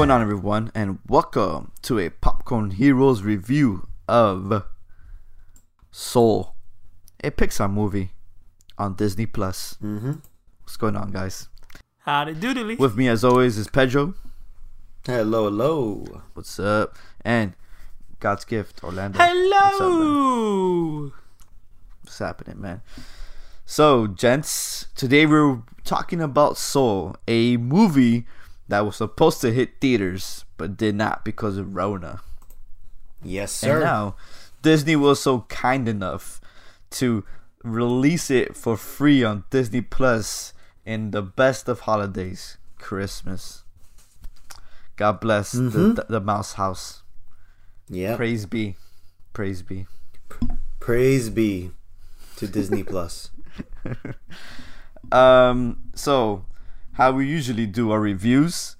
going on, everyone, and welcome to a Popcorn Heroes review of Soul, a Pixar movie on Disney Plus. Mm-hmm. What's going on, guys? Howdy doodly. With me, as always, is Pedro. Hello, hello. What's up? And God's gift, Orlando. What's, up. Hello. What's happening, man? So, gents, today we're talking about Soul, a movie that was supposed to hit theaters but did not because of Rona. Yes, sir. And now, Disney was so kind enough to release it for free on Disney Plus in the best of holidays, Christmas. God bless the, Mhm. the, the Mouse House. yeah. Praise be. Praise be. Praise be to Disney Plus. Um, so, how we usually do our reviews,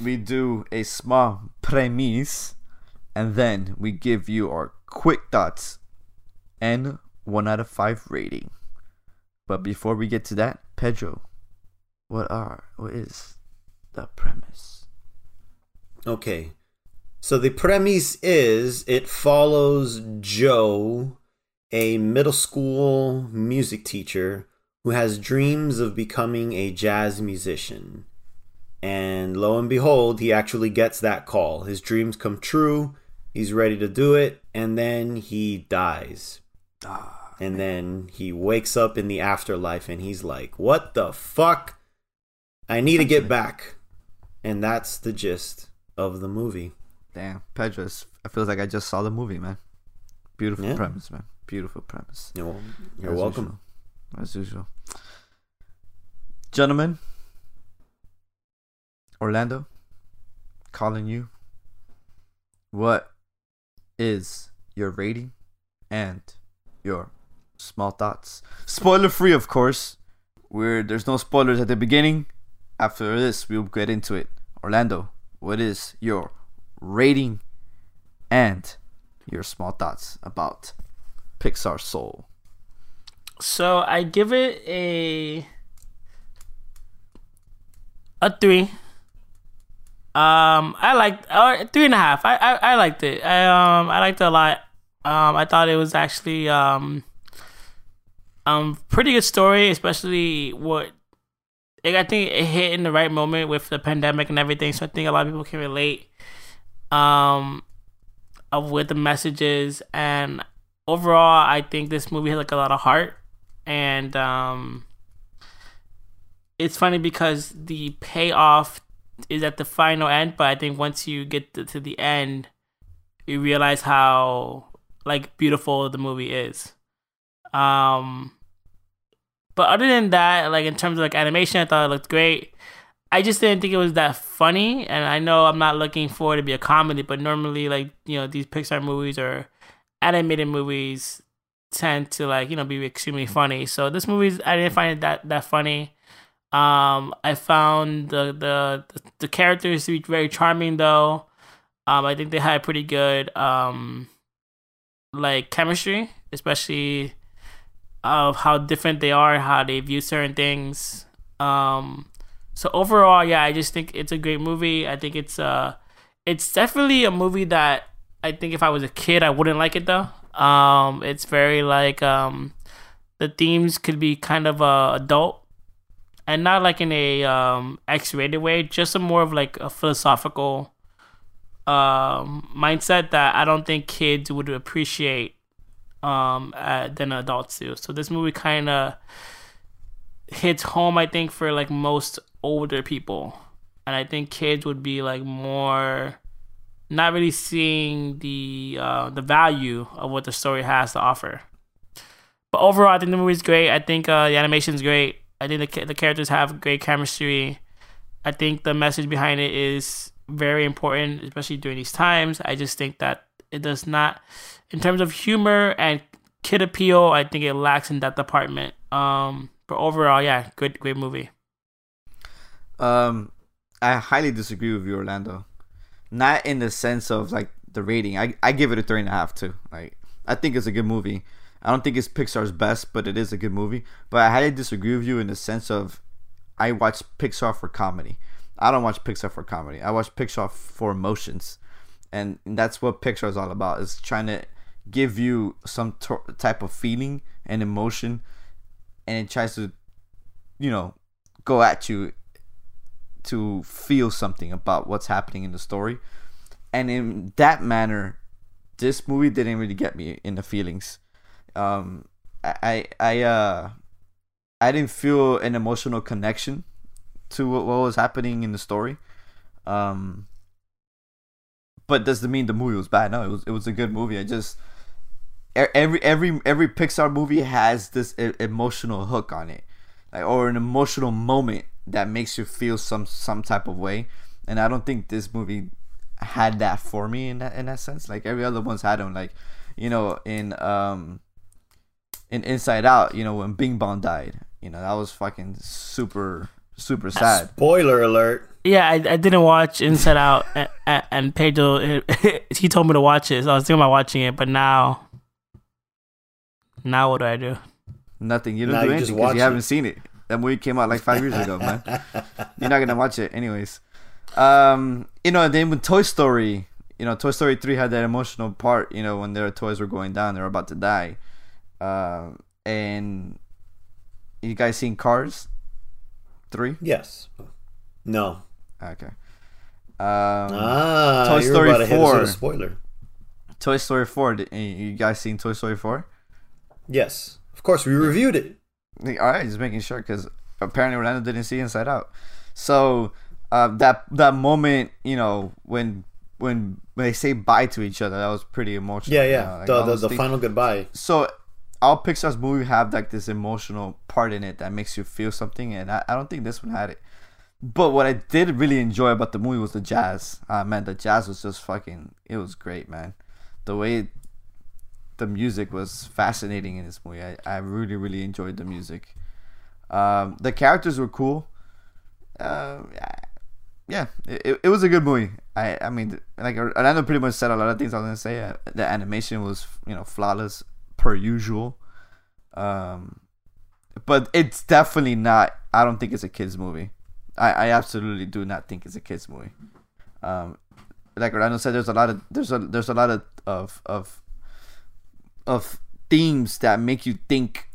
we do a small premise, and then we give you our quick thoughts and one out of five rating. But before we get to that, Pedro, what are what is the premise? Okay. So the premise is it follows Joe, a middle school music teacher who has dreams of becoming a jazz musician. And lo and behold, he actually gets that call. His dreams come true. He's ready to do it. And then he dies. Ah, And then he wakes up in the afterlife and he's like, What the fuck? I need to get back. And that's the gist of the movie. damn, Pedro, I feels like I just saw the movie, man. Beautiful Yeah. premise, man. Beautiful premise. You're, you're welcome. usual. As usual. Gentlemen, Orlando, calling you. What is your rating and your small thoughts? Spoiler free, of course. Where there's no spoilers at the beginning. After this, we'll get into it. Orlando, what is your rating and your small thoughts about Pixar Soul? So I give it a a three. Um, I liked or three and a half. I, I I liked it. I um I liked it a lot. Um, I thought it was actually um um pretty good story, especially what I think it hit in the right moment with the pandemic and everything. So I think a lot of people can relate. Um, of with the messages and overall, I think this movie has like a lot of heart, and um, it's funny because the payoff is at the final end, but I think once you get to, to the end, you realize how like beautiful the movie is. Um, but other than that, like in terms of like animation, I thought it looked great. I just didn't think it was that funny, and I know I'm not looking for it to be a comedy, but normally, like you know, these Pixar movies or animated movies tend to like you know be extremely funny. So this movie, I didn't find it that that funny. Um, I found the the the characters to be very charming though. Um, I think they had pretty good um like chemistry, especially of how different they are, how they view certain things. Um, so overall, yeah, I just think it's a great movie. I think it's uh it's definitely a movie that I think if I was a kid, I wouldn't like it though. Um, it's very like um, the themes could be kind of uh, adult, and not like in a um X-rated way. Just a more of like a philosophical um mindset that I don't think kids would appreciate um uh, than adults do. So this movie kind of hits home, I think, for like most older people, and I think kids would be like more not really seeing the uh, the value of what the story has to offer. But overall, I think the movie's great. I think uh, the animation's great. I think the the characters have great chemistry. I think the message behind it is very important, especially during these times. I just think that it does not, in terms of humor and kid appeal, I think it lacks in that department. Um, but overall, yeah, good, great movie. Um, I highly disagree with you, Orlando. Not in the sense of like the rating. I I give it a three and a half too. Like I think it's a good movie. I don't think it's Pixar's best, but it is a good movie. But I highly disagree with you in the sense of I watch Pixar for comedy. I don't watch Pixar for comedy. I watch Pixar for emotions, and that's what Pixar is all about. Is trying to give you some t- type of feeling and emotion, and it tries to, you know, go at you to feel something about what's happening in the story. And in that manner, this movie didn't really get me in the feelings. Um, I I uh I didn't feel an emotional connection to what, what was happening in the story. Um, but does that mean the movie was bad? No, it was it was a good movie. I just every every every Pixar movie has this emotional hook on it, like or an emotional moment that makes you feel some some type of way. And I don't think this movie had that for me in that in that sense. Like every other one's had them. Like you know in um in Inside Out, you know when Bing Bong died, you know that was fucking super super sad. Spoiler alert. Yeah, I, I didn't watch Inside Out, and, and Pedro he told me to watch it, so I was thinking about watching it, but now, now what do I do? Nothing. You don't Now do you anything because you haven't seen it. That movie came out like five years ago, man. You're not gonna watch it, anyways. Um, you know, then with Toy Story, you know, Toy Story three had that emotional part. You know, when their toys were going down, they were about to die. Um, and you guys seen Cars three? Yes. No. Okay. Um, Ah, Toy Story about to hit us 4. a spoiler. Toy Story four. You guys seen Toy Story four? Yes, of course we reviewed it. All right, just making sure because apparently Orlando didn't see Inside Out. So uh, that that moment, you know, when when when they say bye to each other, that was pretty emotional. Yeah, you yeah. know, like, the the, the final goodbye. So all Pixar's movie have like this emotional part in it that makes you feel something, and I, I don't think this one had it. But what I did really enjoy about the movie was the jazz. Uh, man, the jazz was just fucking. It was great, man. The way the music was fascinating in this movie. I, I really really enjoyed the music. Um, the characters were cool. Uh, yeah, it, it was a good movie. I I mean, like Orlando pretty much said a lot of things I was gonna say. Uh, the animation was you know flawless per usual. Um, but it's definitely not. I don't think it's a kids movie. I, I absolutely do not think it's a kids movie. Um, like Orlando said, there's a lot of there's a there's a lot of of of of themes that make you think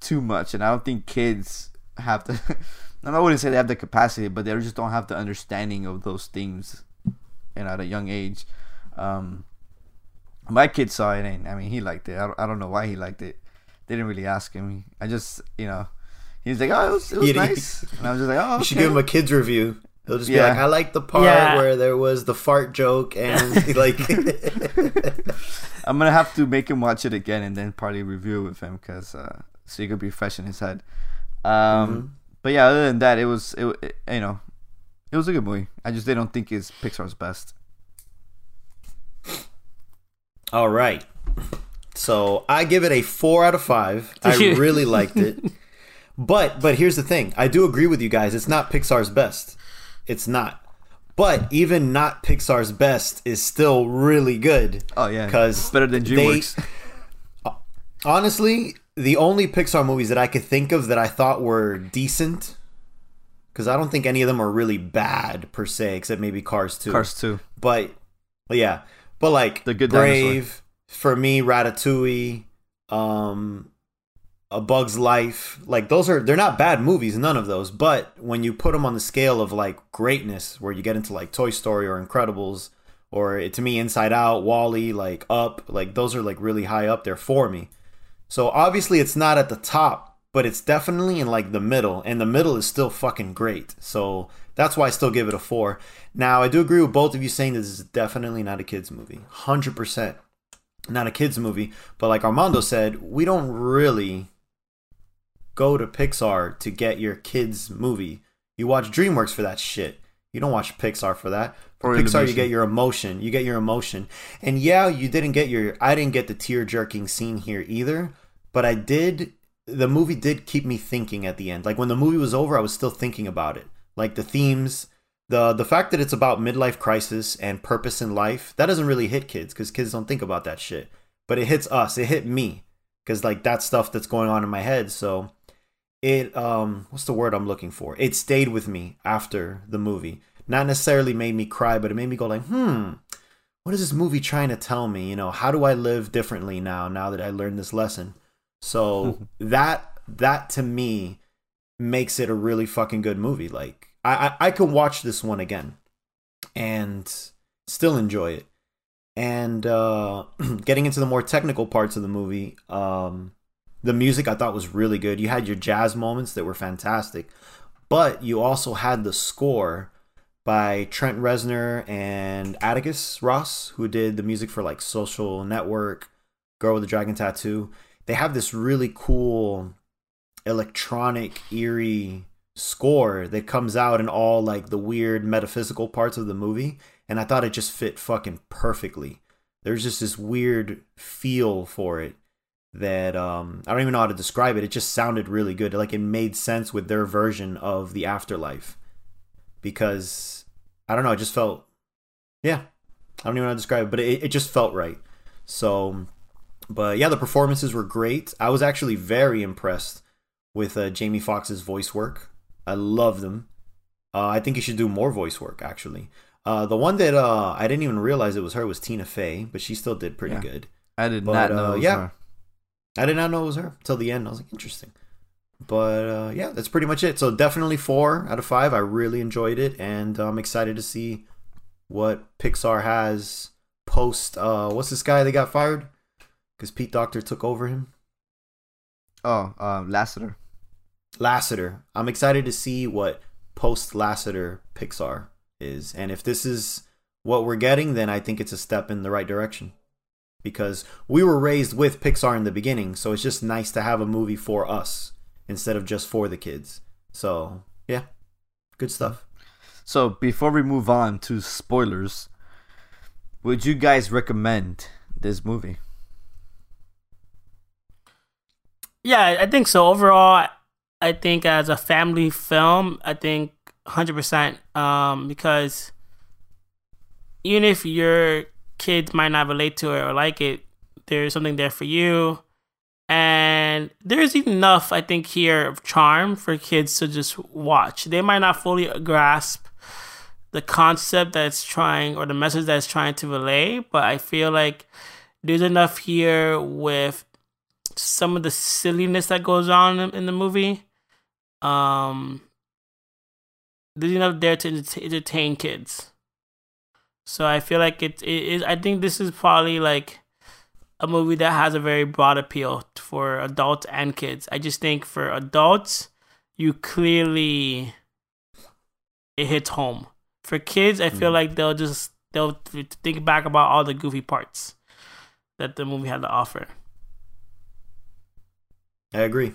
too much, and I don't think kids have the. I wouldn't say they have the capacity, but they just don't have the understanding of those themes, and at a young age. Um, my kid saw it, and I mean, he liked it. I don't, I don't know why he liked it. They didn't really ask him. I just, you know, he's like, "Oh, it was, it was nice," and I was just like, "Oh, Okay. You should give him a kids review. He'll just be Yeah. like, I like the part Yeah. where there was the fart joke and like I'm gonna have to make him watch it again and then probably review it with him because uh, so he could be fresh in his head. Um, Mm-hmm. but yeah, other than that, it was it, it you know it was a good movie. I just they don't think it's Pixar's best. All right. So I give it a four out of five. I really liked it. But but here's the thing. I do agree with you guys. It's not Pixar's best. It's not. But even not Pixar's best is still really good. Oh yeah, Because It's better than they- DreamWorks. Honestly, the only Pixar movies that I could think of that I thought were decent, because I don't think any of them are really bad per se, except maybe Cars 2. Cars two. But yeah, but like The Good Brave for me, Ratatouille, um, A Bug's Life, like those are they're not bad movies, none of those. But when you put them on the scale of like greatness, where you get into like Toy Story or Incredibles, or eh, to me Inside Out, WALL-E, like Up, like those are like really high up there for me. So obviously it's not at the top, but it's definitely in like the middle, and the middle is still fucking great. So that's why I still give it a four. Now I do agree with both of you saying this is definitely not a kids movie, hundred percent not a kids movie. But like Armando said, we don't really go to Pixar to get your kids movie. You watch DreamWorks for that shit. You don't watch Pixar for that. For Or Pixar, you get your emotion. You get your emotion. And yeah, you didn't get your. I didn't get the tear jerking scene here either. But I did. The movie did keep me thinking at the end. Like when the movie was over, I was still thinking about it. Like the themes, the the fact that it's about midlife crisis and purpose in life. That doesn't really hit kids because kids don't think about that shit. But it hits us. It hit me because like that's stuff that's going on in my head. So it um what's the word I'm looking for? It stayed with me after the movie. Not necessarily made me cry, but it made me go like, hmm, what is this movie trying to tell me? You know, how do I live differently now now that I learned this lesson? So that that to me makes it a really fucking good movie. Like I, I, I could watch this one again and still enjoy it. And uh getting into the more technical parts of the movie, um the music I thought was really good. You had your jazz moments that were fantastic, but you also had the score by Trent Reznor and Atticus Ross, who did the music for like Social Network, Girl with the Dragon Tattoo. They have this really cool electronic, eerie score that comes out in all like the weird metaphysical parts of the movie. And I thought it just fit fucking perfectly. There's just this weird feel for it that um I don't even know how to describe it. It just sounded really good. Like it made sense with their version of the afterlife. Because I don't know, it just felt yeah. I don't even know how to describe it, but it, it just felt right. So but yeah, the performances were great. I was actually very impressed with uh, Jamie Foxx's voice work. I love them. Uh, I think he should do more voice work actually. Uh, the one that uh, I didn't even realize it was her was Tina Fey, but she still did pretty Yeah. good. I did But, not know. uh, was yeah. her. I did not know it was her till the end. I was like, interesting. But uh, yeah, that's pretty much it. So definitely four out of five. I really enjoyed it, and I'm excited to see what Pixar has post. Uh, what's this guy that got fired? Because Pete Docter took over him. Oh, um, Lasseter. Lasseter. I'm excited to see what post Lasseter Pixar is, and if this is what we're getting, then I think it's a step in the right direction. Because we were raised with Pixar in the beginning, so it's just nice to have a movie for us instead of just for the kids. So yeah, good stuff. So before we move on to spoilers, would you guys recommend this movie? Yeah, I think so. Overall, I think as a family film, I think 100% um, because even if your kids might not relate to it or like it, there's something there for you. And there's enough, I think, here of charm for kids to just watch. They might not fully grasp the concept that's trying or the message that's trying to relay, but I feel like there's enough here with some of the silliness that goes on in, the movie. Um, there's enough there to entertain kids. So I feel like it, it is. I think this is probably like a movie that has a very broad appeal for adults and kids. I just think for adults, you clearly it hits home. For kids, I feel Mhm. like they'll just they'll think back about all the goofy parts that the movie had to offer. I agree.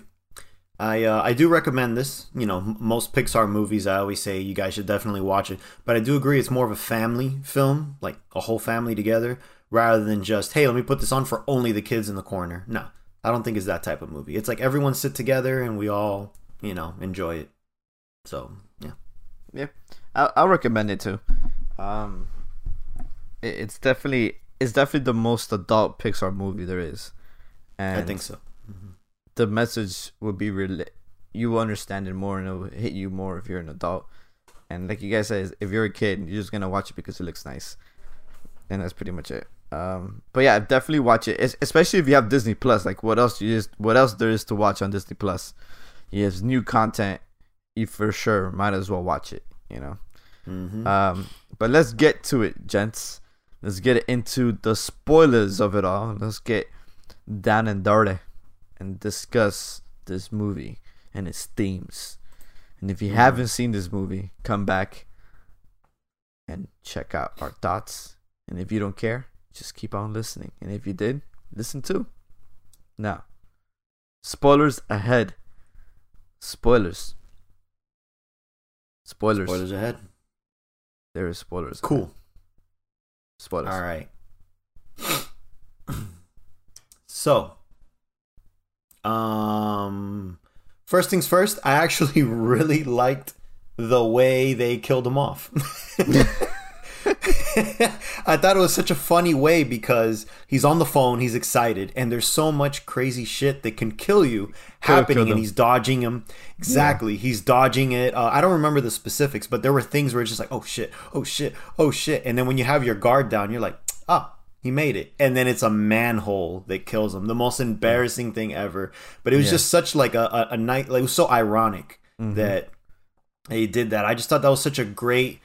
I uh, I do recommend this. You know, m- most Pixar movies, I always say you guys should definitely watch it. But I do agree, it's more of a family film, like a whole family together, rather than just hey, let me put this on for only the kids in the corner. No, I don't think it's that type of movie. It's like everyone sit together and we all you know enjoy it. So yeah, Yeah, I I'll recommend it too. Um, it, it's definitely it's definitely the most adult Pixar movie there is, and I think so. The message will be really you will understand it more and it will hit you more if you're an adult. And like you guys said, if you're a kid, you're just gonna watch it because it looks nice, and that's pretty much it. Um, but yeah, definitely watch it, es- especially if you have Disney Plus. Like, what else you just what else there is to watch on Disney Plus? He has new content. You for sure might as well watch it. You know. hmm Um, but let's get to it, gents. Let's get into the spoilers of it all. Let's get down and dirty and discuss this movie and its themes. And if you Mhm. haven't seen this movie, come back and check out our thoughts. And if you don't care, just keep on listening. And if you did, listen too. Now, spoilers ahead. Spoilers. Spoilers. Spoilers ahead. There is spoilers. ahead. Cool. Spoilers. All right. so, um, first things first, I actually really liked the way they killed him off. I thought it was such a funny way because he's on the phone, he's excited, and there's so much crazy shit that can kill you happening, kill and he's dodging him. Exactly, he's dodging it. Uh, I don't remember the specifics, but there were things where it's just like, oh shit, oh shit, oh shit, and then when you have your guard down, you're like, ah, he made it, and then it's a manhole that kills him. The most embarrassing thing ever. But it was Yeah. just such like a a, a night, like it was so ironic Mm-hmm. that he did that. I just thought that was such a great,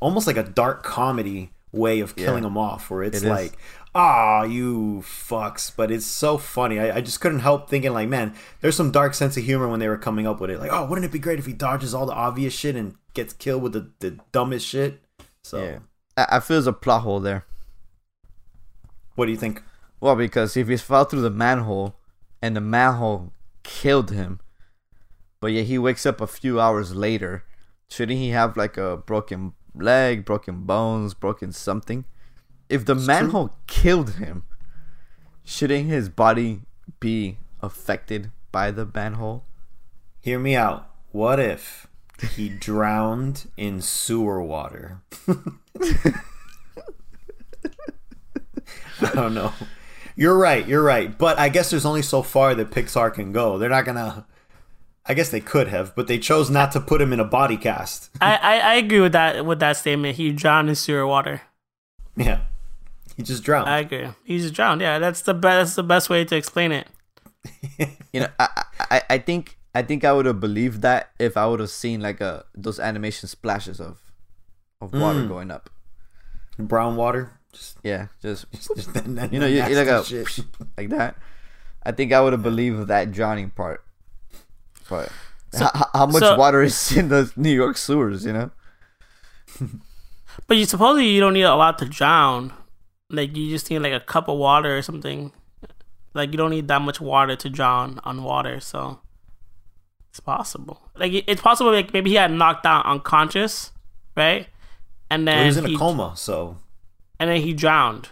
almost like a dark comedy way of killing Yeah. him off, where it's It like, ah, you fucks. But it's so funny. I, I just couldn't help thinking, like, man, there's some dark sense of humor when they were coming up with it. Like, oh, wouldn't it be great if he dodges all the obvious shit and gets killed with the, the dumbest shit? So, Yeah. I, I feel there's a plot hole there. What do you think? Well, because if he fell through the manhole and the manhole killed him, but yet he wakes up a few hours later, shouldn't he have like a broken leg, broken bones, broken something? If the manhole killed him, shouldn't his body be affected by the manhole? Hear me out. What if he drowned in sewer water? I don't know. You're right. You're right. But I guess there's only so far that Pixar can go. They're not gonna. I guess they could have, but they chose not to put him in a body cast. I, I, I agree with that with that statement. He drowned in sewer water. yeah, he just drowned. I agree. He just drowned. Yeah, that's the best. That's the best way to explain it. You know, I, I, I think I think I would have believed that if I would have seen like a those animation splashes of of water Mm. going up. Brown water. Just, Yeah, just just that, that you know, you, you like a shit. like that. I think I would have believed that drowning part. But how, how much so- water is in the New York sewers? You know. But you supposedly you don't need a lot to drown. Like you just need like a cup of water or something. Like you don't need that much water to drown on water. So it's possible. Like it's possible. Like maybe he had knocked out unconscious, right? And then Well, he was in he- a coma, so and then he drowned.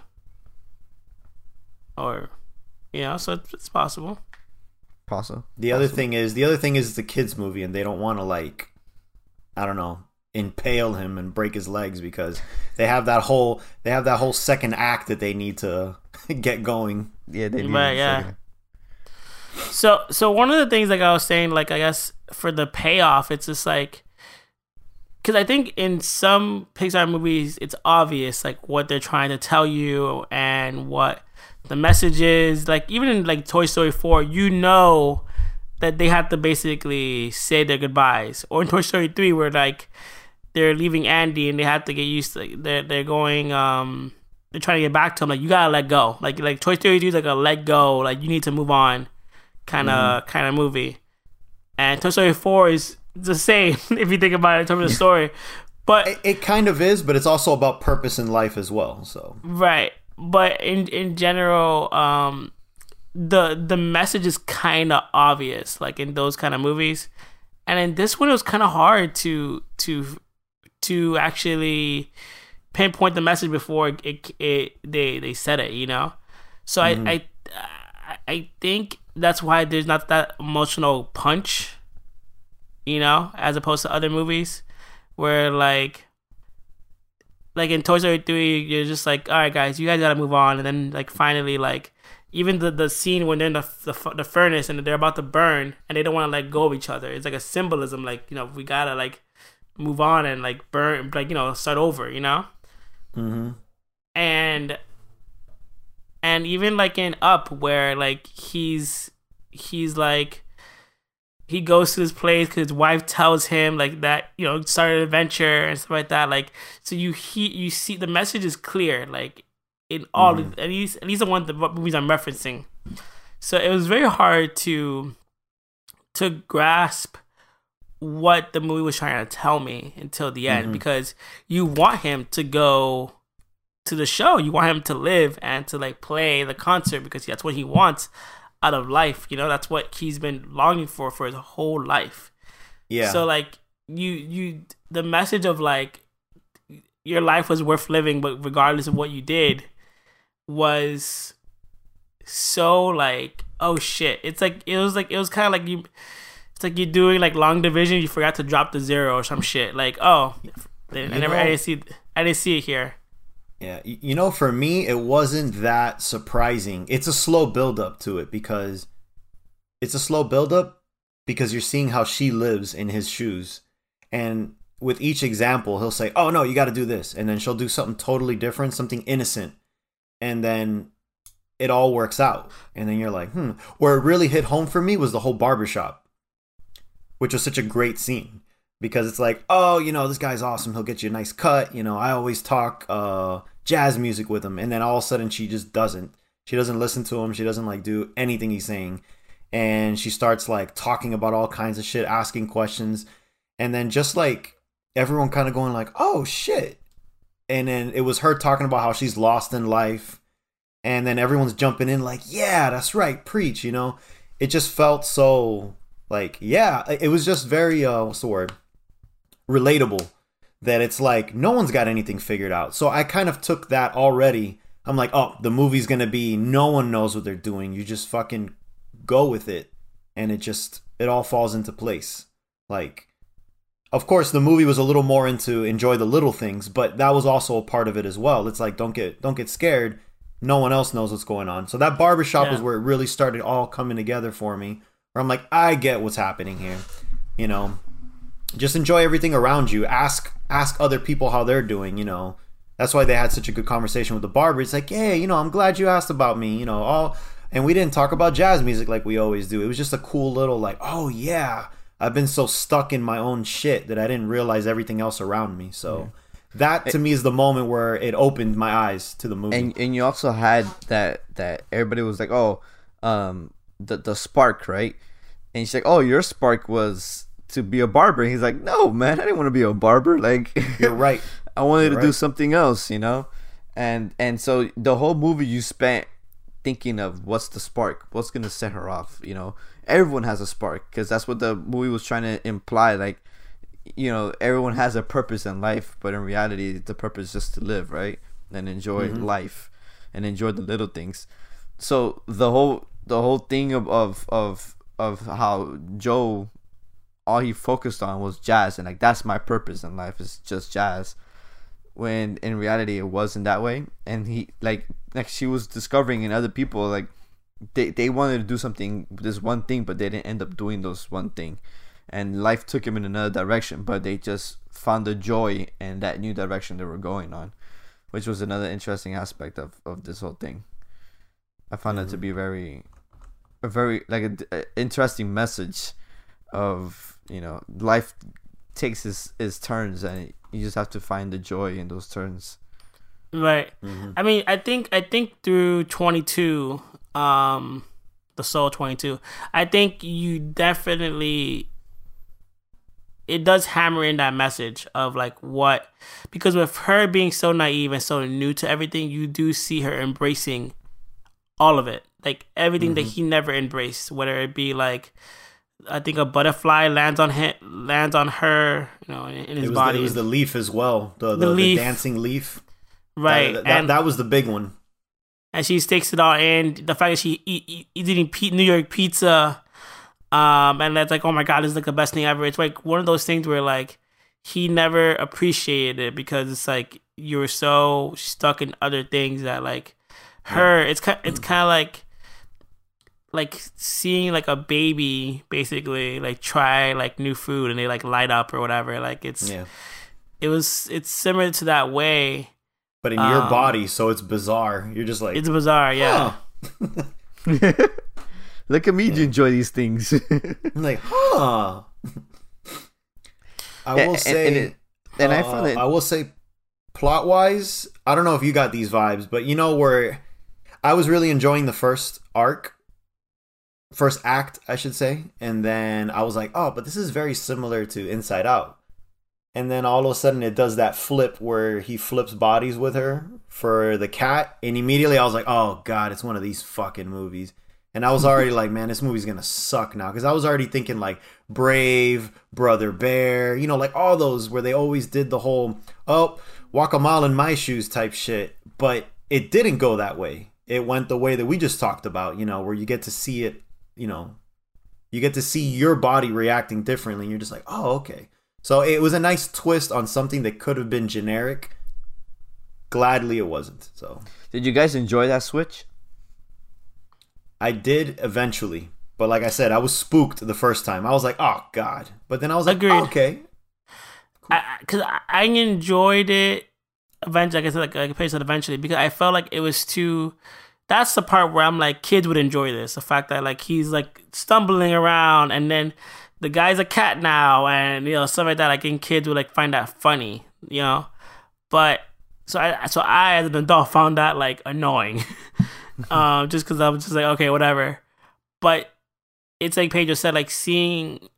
Or, you know, so it's, it's possible. Possible. The other thing is the other thing is the kids movie and they don't want to like I don't know impale him and break his legs because they have that whole they have that whole second act that they need to get going. Yeah, they do. Right, yeah. So, so one of the things, like I was saying, like I guess for the payoff, it's just like, because I think in some Pixar movies, it's obvious like what they're trying to tell you and what the message is. Like even in like Toy Story Four, you know that they have to basically say their goodbyes, or in Toy Story Three, where like they're leaving Andy and they have to get used to they're they're going um they're trying to get back to him. Like you gotta let go. Like like Toy Story 2 is like a let go like you need to move on kind of kind of movie. And Toy Story 4 is the same if you think about it in terms of the story. But It, it kind of is, but it's also about purpose in life as well. So. Right. But in in general um the the message is kind of obvious like in those kind of movies. And in this one it was kind of hard to to to actually pinpoint the message before it, it, it they they said it you know? So I, I i i think that's why there's not that emotional punch you know as opposed to other movies where like like in Toy Story 3, you're just like, all right, guys, you guys gotta move on. And then, like, finally, like, even the, the scene when they're in the, the, the furnace and they're about to burn and they don't want to let go of each other. It's like a symbolism, like, you know, we gotta, like, move on and, like, burn, like, you know, start over, you know? hmm and and even like in up where like he's he's like he goes to this place because his wife tells him like that you know start an adventure and stuff like that like so you he you see the message is clear like in all Mhm. at least at least the one the movies i'm referencing so it was very hard to to grasp what the movie was trying to tell me until the end Mhm. because you want him to go to the show. You want him to live and to like play the concert because that's what he wants out of life. You know, that's what he's been longing for for his whole life. Yeah. So like you you the message of like your life was worth living, but regardless of what you did, was so like oh shit. It's like it was like it was kind of like you. It's like you're doing like long division. You forgot to drop the zero or some shit. Like oh, I never I didn't see I didn't see it here. Yeah, you know, for me, it wasn't that surprising. It's a slow build up to it because it's a slow build up because you're seeing how she lives in his shoes. And with each example, he'll say, Oh, no, you got to do this. And then she'll do something totally different, something innocent. And then it all works out. And then you're like, Hmm. Where it really hit home for me was the whole barbershop, which was such a great scene because it's like, oh, you know, this guy's awesome. He'll get you a nice cut. You know, I always talk uh, jazz music with him, and then all of a sudden she just doesn't. She doesn't listen to him. She doesn't like do anything he's saying, and she starts like talking about all kinds of shit, asking questions, and then just like everyone kind of going like, oh shit, and then it was her talking about how she's lost in life, and then everyone's jumping in like, yeah, that's right, preach. You know, it just felt so like yeah, it was just very uh, what's the word? relatable that it's like no one's got anything figured out. So I kind of took that already. I'm like, oh, the movie's gonna be no one knows what they're doing. You just fucking go with it, and it just it all falls into place. Like, of course, the movie was a little more into enjoy the little things, but that was also a part of it as well. It's like don't get don't get scared. No one else knows what's going on. So that barbershop Yeah. was where it really started all coming together for me. Where I'm like, I get what's happening here. You know, just enjoy everything around you. Ask ask other people how they're doing. You know, that's why they had such a good conversation with the barber. It's like, hey, you know, I'm glad you asked about me. You know, all and we didn't talk about jazz music like we always do. It was just a cool little like, oh yeah, I've been so stuck in my own shit that I didn't realize everything else around me. So that to me is the moment where it opened my eyes to the movie. and and you also had that that everybody was like, oh, um, the the spark, right? And she's like, oh, your spark was to be a barber. He's like, no, man, I didn't want to be a barber. Like, You're right. I wanted to You're do right. something else, you know. And and so the whole movie you spent thinking of what's the spark, what's gonna set her off. You know, everyone has a spark because that's what the movie was trying to imply. Like, you know, everyone has a purpose in life, but in reality, the purpose is just to live, right, and enjoy mm-hmm. life, and enjoy the little things. So the whole the whole thing of of of, of how Joe all he focused on was jazz and like that's my purpose in life is just jazz. When in reality it wasn't that way and he like like she was discovering in other people like they, they wanted to do something this one thing but they didn't end up doing those one thing. And life took him in another direction but they just found the joy in that new direction they were going on which was another interesting aspect of, of this whole thing. I found it to be mm-hmm. very a very like a, a interesting message of you know life takes its, its turns and you just have to find the joy in those turns Right. I mean, I think I think through 22, um, the Soul 22, I think you definitely it does hammer in that message of like what because with her being so naive and so new to everything, you do see her embracing all of it, like everything that he never embraced, whether it be like. I think a butterfly lands on him, lands on her, you know, in, in his It body. the, it was the leaf as well. The, the, The the dancing leaf. right, That, that, and that was the big one. and she takes it all in. The fact that she eat, eat, eating New York pizza, um, and that's like, oh my god, this is like the best thing ever. It's like one of those things where like he never appreciated it because it's like you were so stuck in other things that like her. It's kind, it's kind of like like seeing like a baby basically like try like new food and they like light up or whatever. Like it's Yeah. it was it's similar to that way. But in your Um, body, so it's bizarre. You're just like, It's bizarre, yeah. huh. look at me to enjoy these things I'm like, huh. I will And- say, and, it, and i uh, found it I will say, plot wise, I don't know if you got these vibes, but you know where I was really enjoying the first arc, first act, I should say, and then I was like, oh, but this is very similar to Inside Out. And then all of a sudden it does that flip where he flips bodies with her for the cat, and immediately I was like, oh god, it's one of these fucking movies. And I was already like, man, this movie's gonna suck now. Because I was already thinking like Brave, Brother Bear, you know, like all those where they always did the whole, oh, walk a mile in my shoes type shit. But it didn't go that way. It went the way that we just talked about, you know, where you get to see it, you know, you get to see your body reacting differently. And you're just like, oh, okay. So it was a nice twist on something that could have been generic. gladly it wasn't. So Did you guys enjoy that switch? I did eventually, but like I said, I was spooked the first time. I was like, "Oh God!" But then I was like, Agreed. oh, "Okay, because I, I enjoyed it eventually. Like I said, like, like I said, eventually because I felt like it was too. That's the part where I'm like, kids would enjoy this. The fact that like he's like stumbling around, and then the guy's a cat now, and you know stuff like that. Like, and kids would like find that funny, you know. But so I, so I as an adult found that like annoying, um, just because I was just like, okay, whatever. But it's like Pedro said, like seeing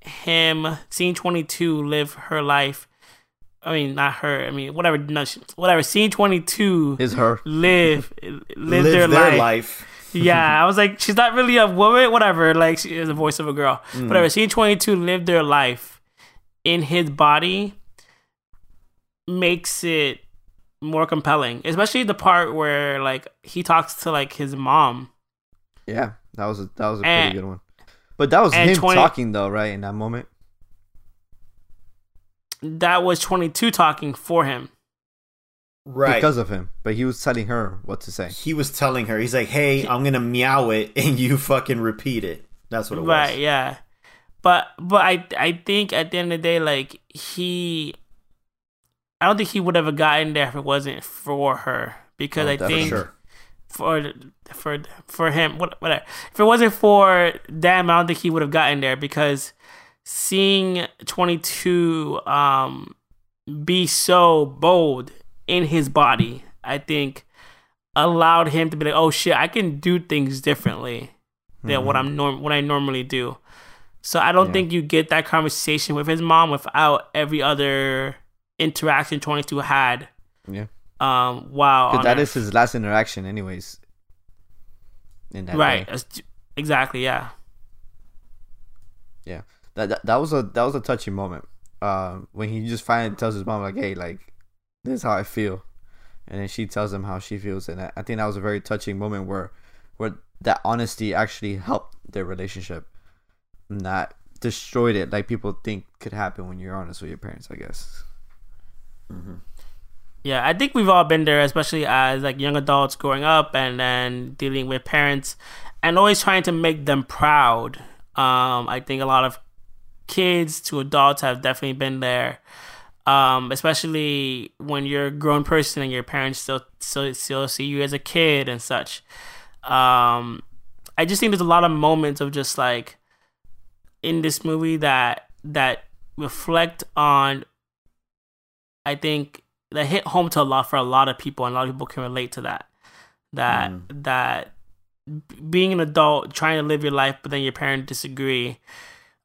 him seeing 22 live her life i mean not her i mean whatever no, she- whatever seeing 22 Is her? live live, live their, life, life." yeah i was like she's not really a woman whatever like she is the voice of a girl Mm. whatever Scene 22 live their life in his body makes it more compelling especially the part where like he talks to like his mom Yeah, that was a that was a pretty good one. But that was and him 20 talking though, right? In that moment. That was 22 talking for him Right. Because of him. But he was telling her what to say. he was telling her, he's like, "Hey, I'm gonna meow it, and you fucking repeat it." That's what it right was. Right, yeah but but i i think at the end of the day like he i don't think he would have gotten there if it wasn't for her because Oh, i think Sure. for for for him whatever if it wasn't for them i don't think he would have gotten there because seeing 22 um be so bold in his body i think allowed him to be like oh shit i can do things differently than what i'm norm what i normally do so i don't Yeah. think you get that conversation with his mom without every other interaction 22 had Yeah. um wow that is his last interaction anyways. In that right. That's- exactly Yeah. That, that that was a that was a touching moment. Um when he just finally tells his mom like, Hey, like, this is how I feel. And then she tells him how she feels and I, think that was a very touching moment where where that honesty actually helped their relationship. Not destroyed it like people think could happen when you're honest with your parents, I guess. Yeah, I think we've all been there, especially as like young adults growing up and then dealing with parents and always trying to make them proud. Um, I think a lot of kids to adults have definitely been there. Um, especially when you're a grown person and your parents still still, still see you as a kid and such. Um, I just think there's a lot of moments of just like in this movie that that reflect on I think that hit home to a lot for a lot of people, and a lot of people can relate to that. That that being an adult, trying to live your life, but then your parents disagree.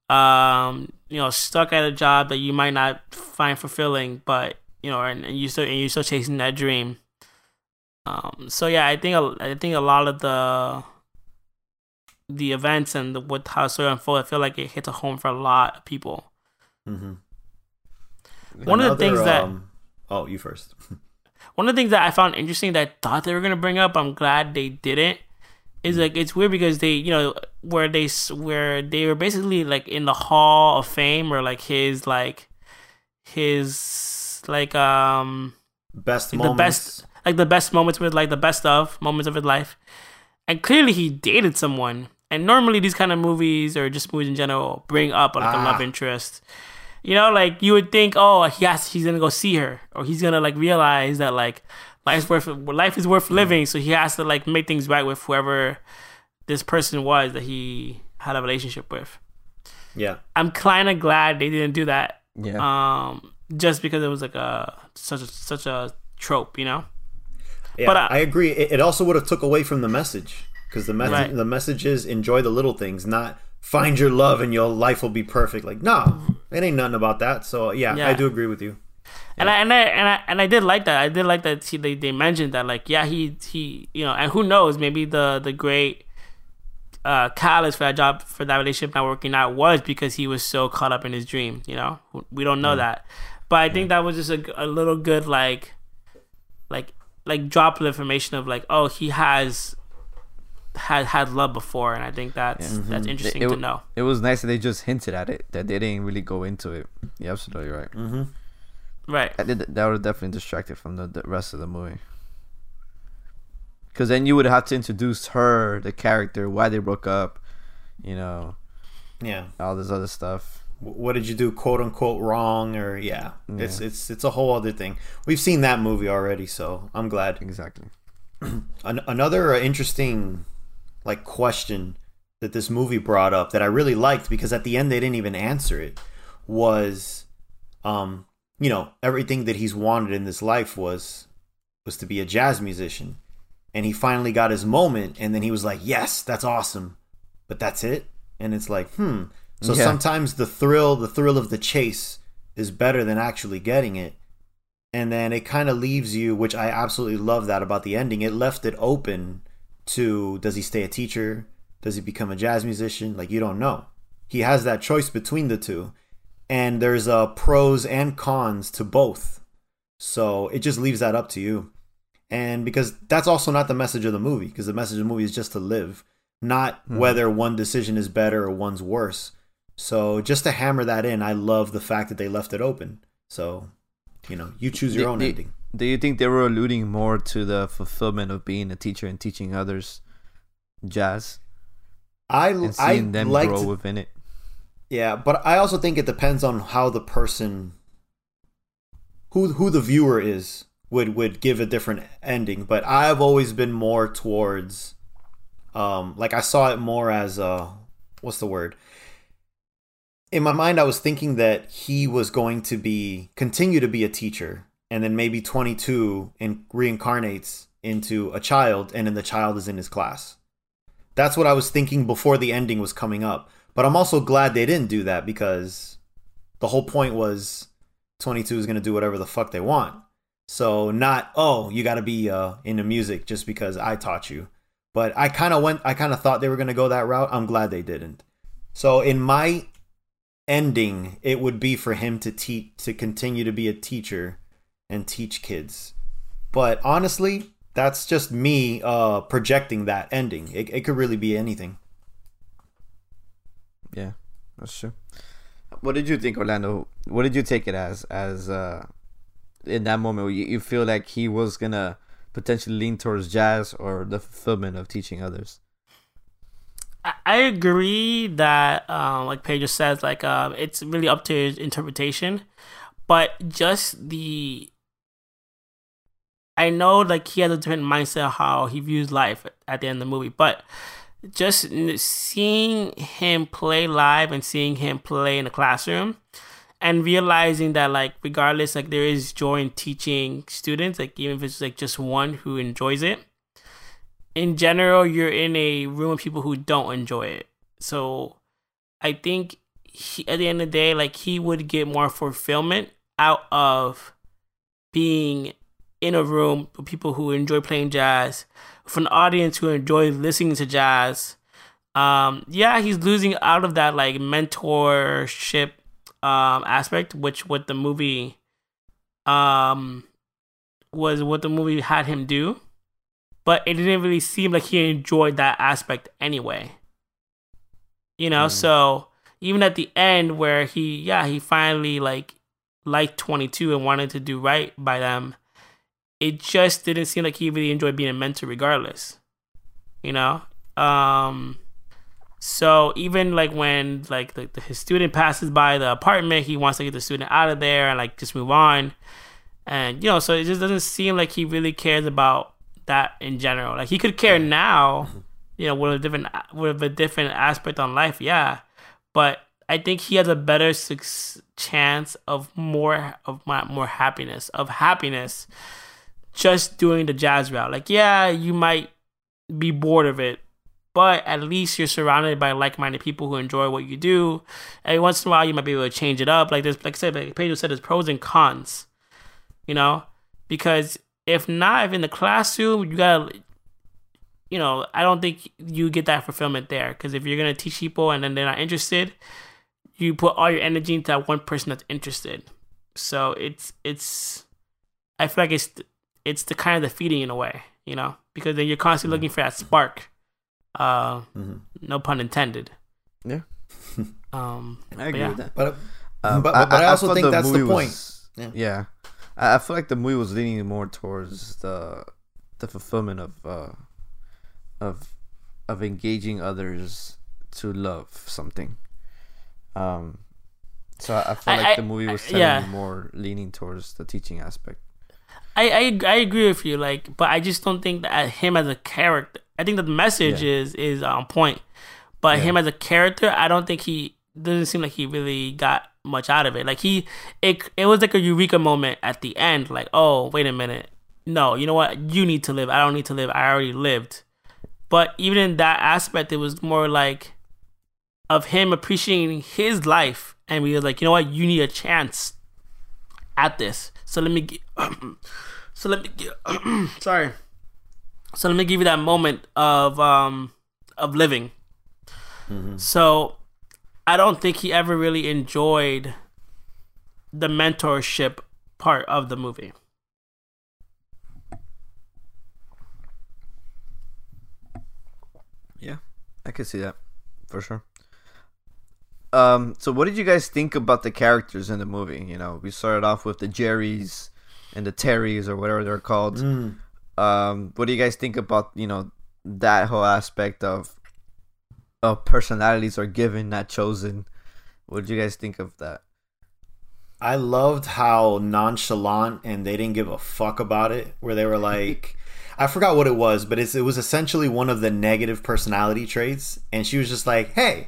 Um, you know, stuck at a job that you might not find fulfilling, but you know, and, and you still and you're still chasing that dream. Um, so yeah, I think a, I think a lot of the the events and the, what how story unfolded, I feel like it hits a home for a lot of people. Mm-hmm. One of the things that- um, oh, you first. One of the things that I found interesting that I thought they were gonna bring up, I'm glad they didn't. Is like it's weird because they, you know, where they where they were basically like in the Hall of Fame or like his like his like um Best the moments. best like the best moments with like the best of moments of his life and clearly he dated someone and normally these kind of movies or just movies in general bring up like a Ah. love interest you know like you would think oh he has he's gonna go see her or he's gonna like realize that like life's worth life is worth living so he has to like make things right with whoever this person was that he had a relationship with Yeah. i'm kind of glad they didn't do that Yeah. um just because it was like a such a such a trope you know Yeah, But, uh, I agree. It, it also would have took away from the message because the message Right. the message is enjoy the little things, not find your love and your life will be perfect. Like, nah, it ain't nothing about that. So yeah, Yeah. I do agree with you. And I and I and I and I did like that. I did like that he, they they mentioned that like yeah he he you know and who knows maybe the the great uh catalyst for that job for that relationship not working out was because he was so caught up in his dream. You know we don't know mm. that, but I think that was just a, a little good like like like drop of information of like oh he has had had love before and I think that's that's mm-hmm. interesting It- to know. It was nice that they just hinted at it, that they didn't really go into it. You're absolutely right. Mm-hmm. Right. I did, that would have definitely distracted from the, the rest of the movie. Because then you would have to introduce her, the character, why they broke up, you know, Yeah. all this other stuff. What did you do, quote unquote, wrong? Or yeah, it's it's it's a whole other thing. We've seen that movie already, so I'm glad. Exactly. An- another uh, interesting like question that this movie brought up that I really liked because at the end they didn't even answer it was um you know everything that he's wanted in this life was was to be a jazz musician. And he finally got his moment and then he was like yes that's awesome. But that's it? And it's like hmm. So Yeah. sometimes the thrill the thrill of the chase is better than actually getting it. And then it kind of leaves you which i absolutely love that about the ending. It left it open to does he stay a teacher? Does he become a jazz musician? Like you don't know. He has that choice between the two and there's uh pros and cons to both. So it just leaves that up to you. And because that's also not the message of the movie because the message of the movie is just to live not whether one decision is better or one's worse. So just to hammer that in i love the fact that they left it open. So you know you choose your Do- own do- ending. Do you think they were alluding more to the fulfillment of being a teacher and teaching others jazz i and i seeing them liked grow within it? Yeah, but I also think it depends on how the person who who the viewer is would would give a different ending, but I've always been more towards um like I saw it more as uh what's the word? In my mind I was thinking that he was going to be continue to be a teacher and then maybe 22 and reincarnates into a child and then the child is in his class. That's what I was thinking before the ending was coming up. But I'm also glad they didn't do that because the whole point was 22 is going to do whatever the fuck they want. So not, oh, you got to be uh, into music just because I taught you. But I kind of went, I kind of thought they were going to go that route. I'm glad they didn't. So in my ending, it would be for him to teach, to continue to be a teacher and teach kids. But honestly, that's just me uh, projecting that ending. It, it could really be anything. Yeah, that's true. What did you think, Orlando? What did you take it as? As uh, in that moment, you, you feel like he was gonna potentially lean towards jazz or the fulfillment of teaching others? I- I agree that, um, like Pedro says, like um, it's really up to his interpretation. But just the, I know like he has a different mindset of how he views life at the end of the movie, but just seeing him play live and seeing him play in the classroom, and realizing that like regardless, like there is joy in teaching students, like even if it's like just one who enjoys it in general, you're in a room of people who don't enjoy it. So I think he, at the end of the day, like he would get more fulfillment out of being in a room with people who enjoy playing jazz, with an audience who enjoy listening to jazz. Um, yeah, he's losing out of that like mentorship um aspect, which what the movie um was what the movie had him do but it didn't really seem like he enjoyed that aspect anyway. You know, so even at the end where he yeah, he finally like liked 22 and wanted to do right by them, it just didn't seem like he really enjoyed being a mentor regardless. You know? Um so even like when like the, the, his student passes by the apartment, he wants to get the student out of there and like just move on. And you know, so it just doesn't seem like he really cares about that in general. Like he could care now, you know, with a different with a different aspect on life, yeah. But I think he has a better chance of more of my more happiness of happiness just doing the jazz route. Like, yeah, you might be bored of it, but at least you're surrounded by like-minded people who enjoy what you do. Every once in a while, you might be able to change it up. Like there's, like I said, like Pedro said, there's pros and cons. You know, because if not, if in the classroom, you gotta, you know, I don't think you get that fulfillment there. Because if you're gonna teach people and then they're not interested, you put all your energy into that one person that's interested. So it's it's, I feel like it's it's the kind of the feeding in a way, you know, because then you're constantly looking for that spark. Uh, Mhm. no pun intended. Yeah. Um, I agree yeah. with that. But Um, But- but I also thought think that's the point. was- Yeah, I, I feel like the movie was leaning more towards the the fulfillment of uh of of engaging others to love something. Um, so I, I feel I- like I- the movie was I- telling yeah. more leaning towards the teaching aspect. I, I I agree with you, like, but I just don't think that uh, him as a character. I think that the message Yeah. is is on point, but Yeah. him as a character, I don't think he doesn't seem like he really got much out of it. Like he, it it was like a eureka moment at the end. Like, oh, wait a minute, no, you know what? You need to live. I don't need to live. I already lived. But even in that aspect, it was more like of him appreciating his life, and we were like, you know what? You need a chance at this. So let me get. so let me get. sorry. So let me give you that moment of um of living. So I don't think he ever really enjoyed the mentorship part of the movie. Yeah, I could see that for sure. Um, so what did you guys think about the characters in the movie? You know, we started off with the Jerrys and the Terrys or whatever they're called. Um, what do you guys think about you know that whole aspect of of personalities are given, not chosen? What did you guys think of that? I loved how nonchalant and they didn't give a fuck about it. Where they were like, I forgot what it was, but it's, it was essentially one of the negative personality traits. And she was just like, "Hey,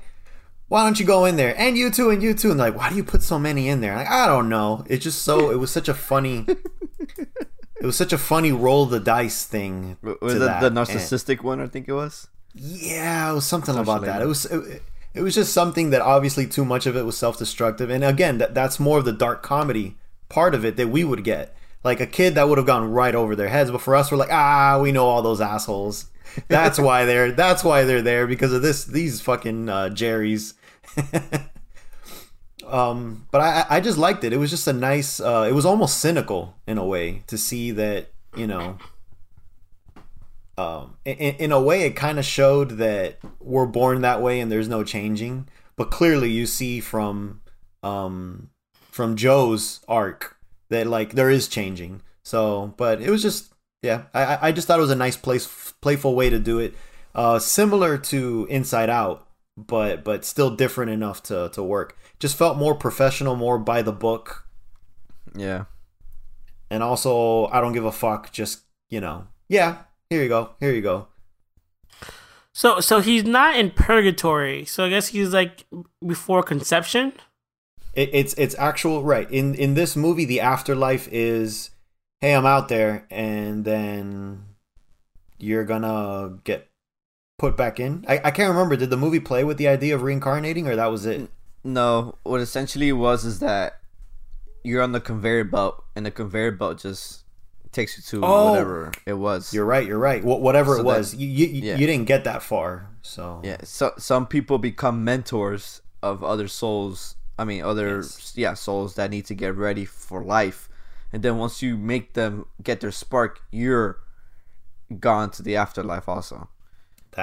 why don't you go in there? And you too, and you too." And like, why do you put so many in there? Like, I don't know. It's just so. It was such a funny. it was such a funny roll the dice thing. Was it the And- narcissistic one? I think it was. yeah, it was something about that. It was it, it was just something that obviously too much of it was self-destructive. And again, that that's more of the dark comedy part of it that we would get. Like a kid that would have gone right over their heads, but for us we're like, "Ah, we know all those assholes. That's why they're that's why they're there because of this these fucking uh, Jerry's." um, but I I just liked it. It was just a nice uh it was almost cynical in a way to see that, you know, um, in, in a way, it kind of showed that we're born that way and there's no changing. But clearly, you see from um, from Joe's arc that like there is changing. So, but it was just yeah, I I- just thought it was a nice place playful way to do it, uh, similar to Inside Out, but but still different enough to to work. Just felt more professional, more by the book, Yeah. and also I don't give a fuck. Just you know, yeah, here you go, here you go. So so he's not in purgatory. So I guess he's like before conception. It, it's it's actual right in in this movie. The afterlife is, hey, I'm out there, and then you're gonna get put back in. I, I can't remember. Did the movie play with the idea of reincarnating, or that was it? No, what essentially was is that you're on the conveyor belt, and the conveyor belt just takes you to Oh. whatever it was. You're right. You're right. Wh- whatever So it was, that- you you, yeah. you didn't get that far. So yeah. So some people become mentors of other souls. I mean, other Yes. yeah souls that need to get ready for life, and then once you make them get their spark, you're gone to the afterlife. Also,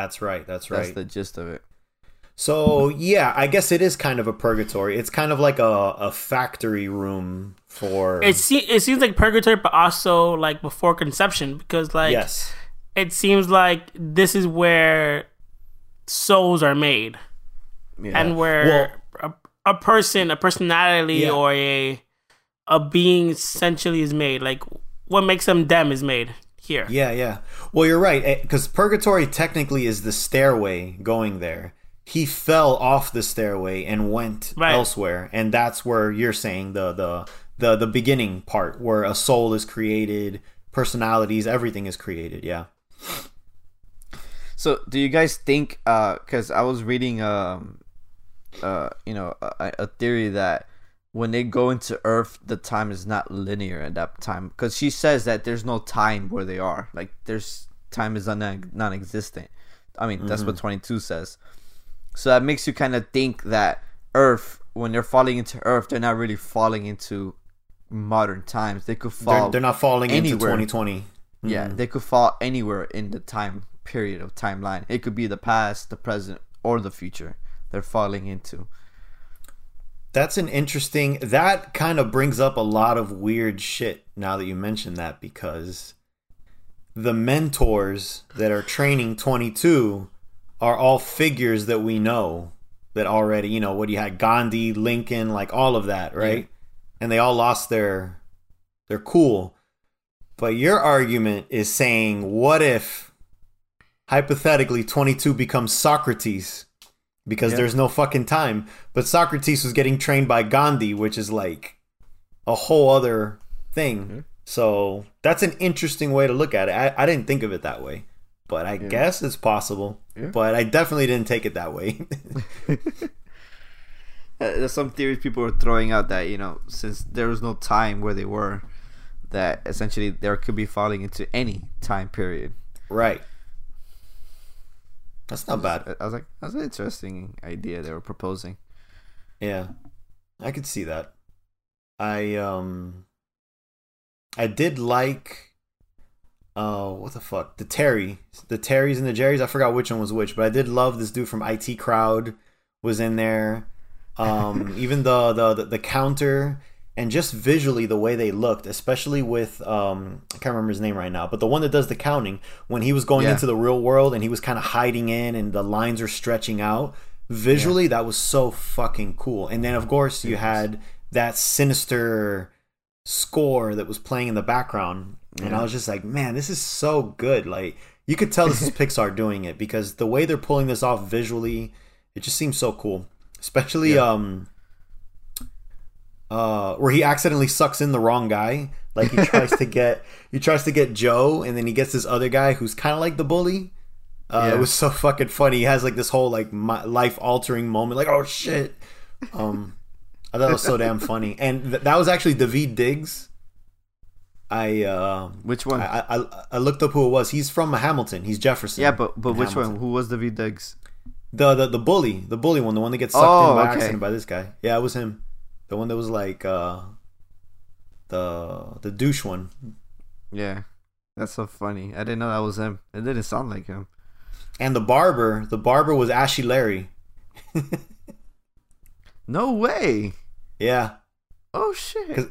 that's right. That's right. that's the gist of it. So yeah, I guess it is kind of a purgatory. It's kind of like a, a factory room for It se- it seems like purgatory, but also like before conception because like yes. it seems like this is where souls are made Yeah. and where a, a person, a personality, Yeah. or a a being essentially is made. Like what makes them them is made here. Yeah, yeah. Well, you're right because purgatory technically is the stairway going there. He fell off the stairway and went Right. elsewhere, and that's where you're saying the the the the beginning part where a soul is created, personalities, everything is created. Yeah. So, do you guys think? Because I was reading, um, uh, you know, a, a theory that when they go into Earth, the time is not linear at that time. Because she says that there's no time where they are. Like, there's time is non non-existent. I mean, that's what mm-hmm. twenty two says. So that makes you kind of think that Earth, when they're falling into Earth, they're not really falling into modern times. They could fall. They're, they're not falling anywhere. into 2020. Yeah, mm-hmm. they could fall anywhere in the time period of timeline. It could be the past, the present, or the future. They're falling into. That's an interesting. That kind of brings up a lot of weird shit now that you mention that because the mentors that are training 22 are all figures that we know that already, you know, what you had Gandhi, Lincoln, like all of that, right? Yeah. And they all lost their their cool. But your argument is saying what if hypothetically 22 becomes Socrates because Yeah. there's no fucking time. But Socrates was getting trained by Gandhi, which is like a whole other thing. Mhm. So that's an interesting way to look at it. I, I didn't think of it that way, but I Yeah. guess it's possible. Yeah. But I definitely didn't take it that way. Uh, There's some theories people are throwing out that you know since there was no time where they were, that essentially there could be falling into any time period. right. That's not bad. I- was like, that's an interesting idea they were proposing. Yeah. I could see that. I um I did like uh what the fuck? The Terry. The Terrys and the Jerrys. I forgot which one was which, but I did love this dude from IT Crowd was in there. Um even the, the the the counter and just visually the way they looked, especially with um I can't remember his name right now, but the one that does the counting when he was going Yeah. into the real world and he was kind of hiding in and the lines are stretching out. Visually that was so fucking cool. And then of course you had that sinister score that was playing in the background and I was just like, "Man, this is so good." Like you could tell this is Pixar doing it because the way they're pulling this off visually, it just seems so cool. Especially Yeah. um uh where he accidentally sucks in the wrong guy. Like he tries to get he tries to get joe and then he gets this other guy who's kind of like the bully. Uh, Yeah. it was so fucking funny. He has like this whole like life altering moment like oh shit. Um i thought it was so damn funny. And th- that was actually david diggs. I uh Which one? I, I i looked up who it was. He's from hamilton. He's jefferson. Yeah, but but which Hamilton. one? Who was David Diggs? the, the the bully. The bully one. The one that gets sucked Oh, in by okay. accident by this guy. Yeah it was him the one that was like uh the the douche one Yeah, that's so funny. I didn't know that was him. It didn't sound like him. And the barber, the barber was Ashy Larry. No way. Yeah. Oh shit.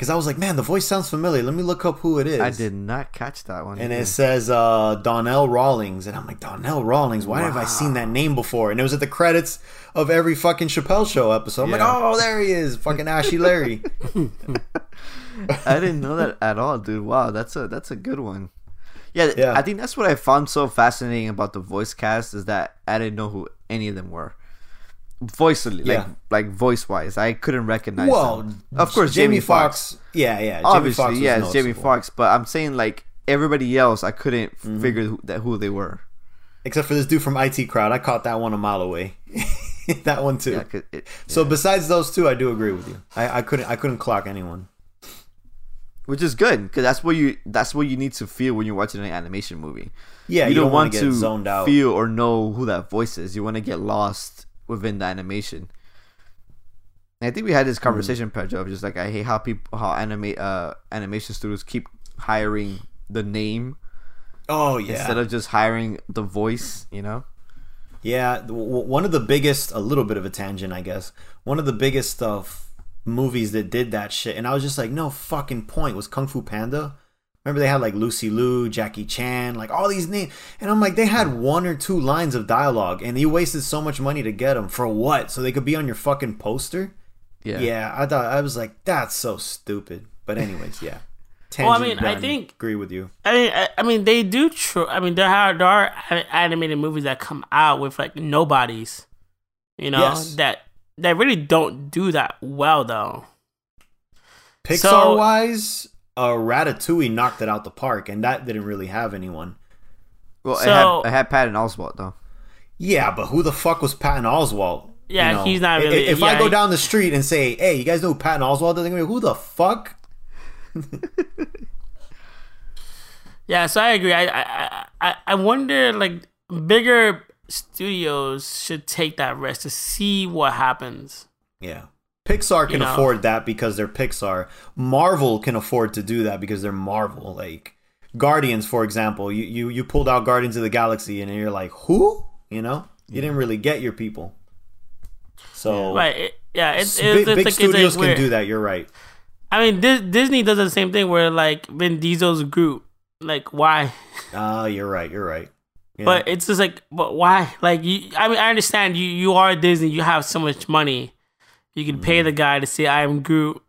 Because I was like, man, the voice sounds familiar. Let me look up who it is. I did not catch that one. And either. it says uh, Donnell Rawlings. And I'm like, Donnell Rawlings? Why have I seen that name before? And it was at the credits of every fucking Chappelle show episode. I'm like, oh, there he is. Fucking Ashy Larry. I didn't know that at all, dude. Wow, that's a that's a good one. Yeah, Yeah. I think that's what I found so fascinating about the voice cast is that I didn't know who any of them were. Voicely, like Yeah. like voice wise, I couldn't recognize. well, them. of course, Jamie, Jamie Foxx. Foxx. Yeah, yeah. Jamie Obviously, Foxx was yeah, it's Jamie. Foxx. But I'm saying like everybody else, I couldn't Mm-hmm. figure who, that who they were. Except for this dude from IT Crowd. I caught that one a mile away. that one too. Yeah, it, So besides those two, I do agree with you. I, I couldn't I couldn't clock anyone. which is good because that's what you that's what you need to feel when you're watching an animation movie. Yeah, you, don't, wanna want get to zoned out. feel or know who that voice is. You want to get lost within the animation. And I think we had this conversation, Pedro, of just like I hate how people how animate uh animation studios keep hiring the name Oh yeah. instead of just hiring the voice. You know? Yeah, one of the biggest, a little bit of a tangent, I guess. One of the biggest of movies that did that shit, and I was just like, no fucking point. Was Kung Fu Panda? Remember they had like Lucy Liu, Jackie Chan, like all these names, and I'm like, they had one or two lines of dialogue, and you wasted so much money to get them for what? So they could be on your fucking poster? Yeah. Yeah, I thought I was like, that's so stupid. But anyways, yeah. Well, I Tangent mean, I think- agree with you. I mean, I, I mean, they do. Tr- I mean, there are there are animated movies that come out with like nobodies, you know, Yes. that that really don't do that well though. Pixar So- wise, uh, Ratatouille knocked it out the park, and that didn't really have anyone. Well, I So- had I had Patton Oswalt though. Yeah, but who the fuck was Patton Oswalt? Yeah, he's not really- If I go he- down the street and say, "Hey, you guys know who Patton Oswalt?" They're gonna be, "Who the fuck?" Yeah, so I agree. I I I, I wonder like bigger studios should take that risk to see what happens. Yeah, Pixar can You know. afford that because they're Pixar. Marvel can afford to do that because they're Marvel. Like Guardians, for example, you you you pulled out Guardians of the Galaxy, and you're like, "Who?" You know, you didn't really get your people. So Right. It, yeah, it's, big, it's, big like, studios like can do that. You're right. I mean, Dis- Disney does the same thing where like Vin Diesel's Groot. Like, why? Ah, you're right. You're right. Yeah. But it's just like, but why? Like, you. I mean, I understand you. You are Disney. You have so much money. You can Mm-hmm. pay the guy to say I am Groot.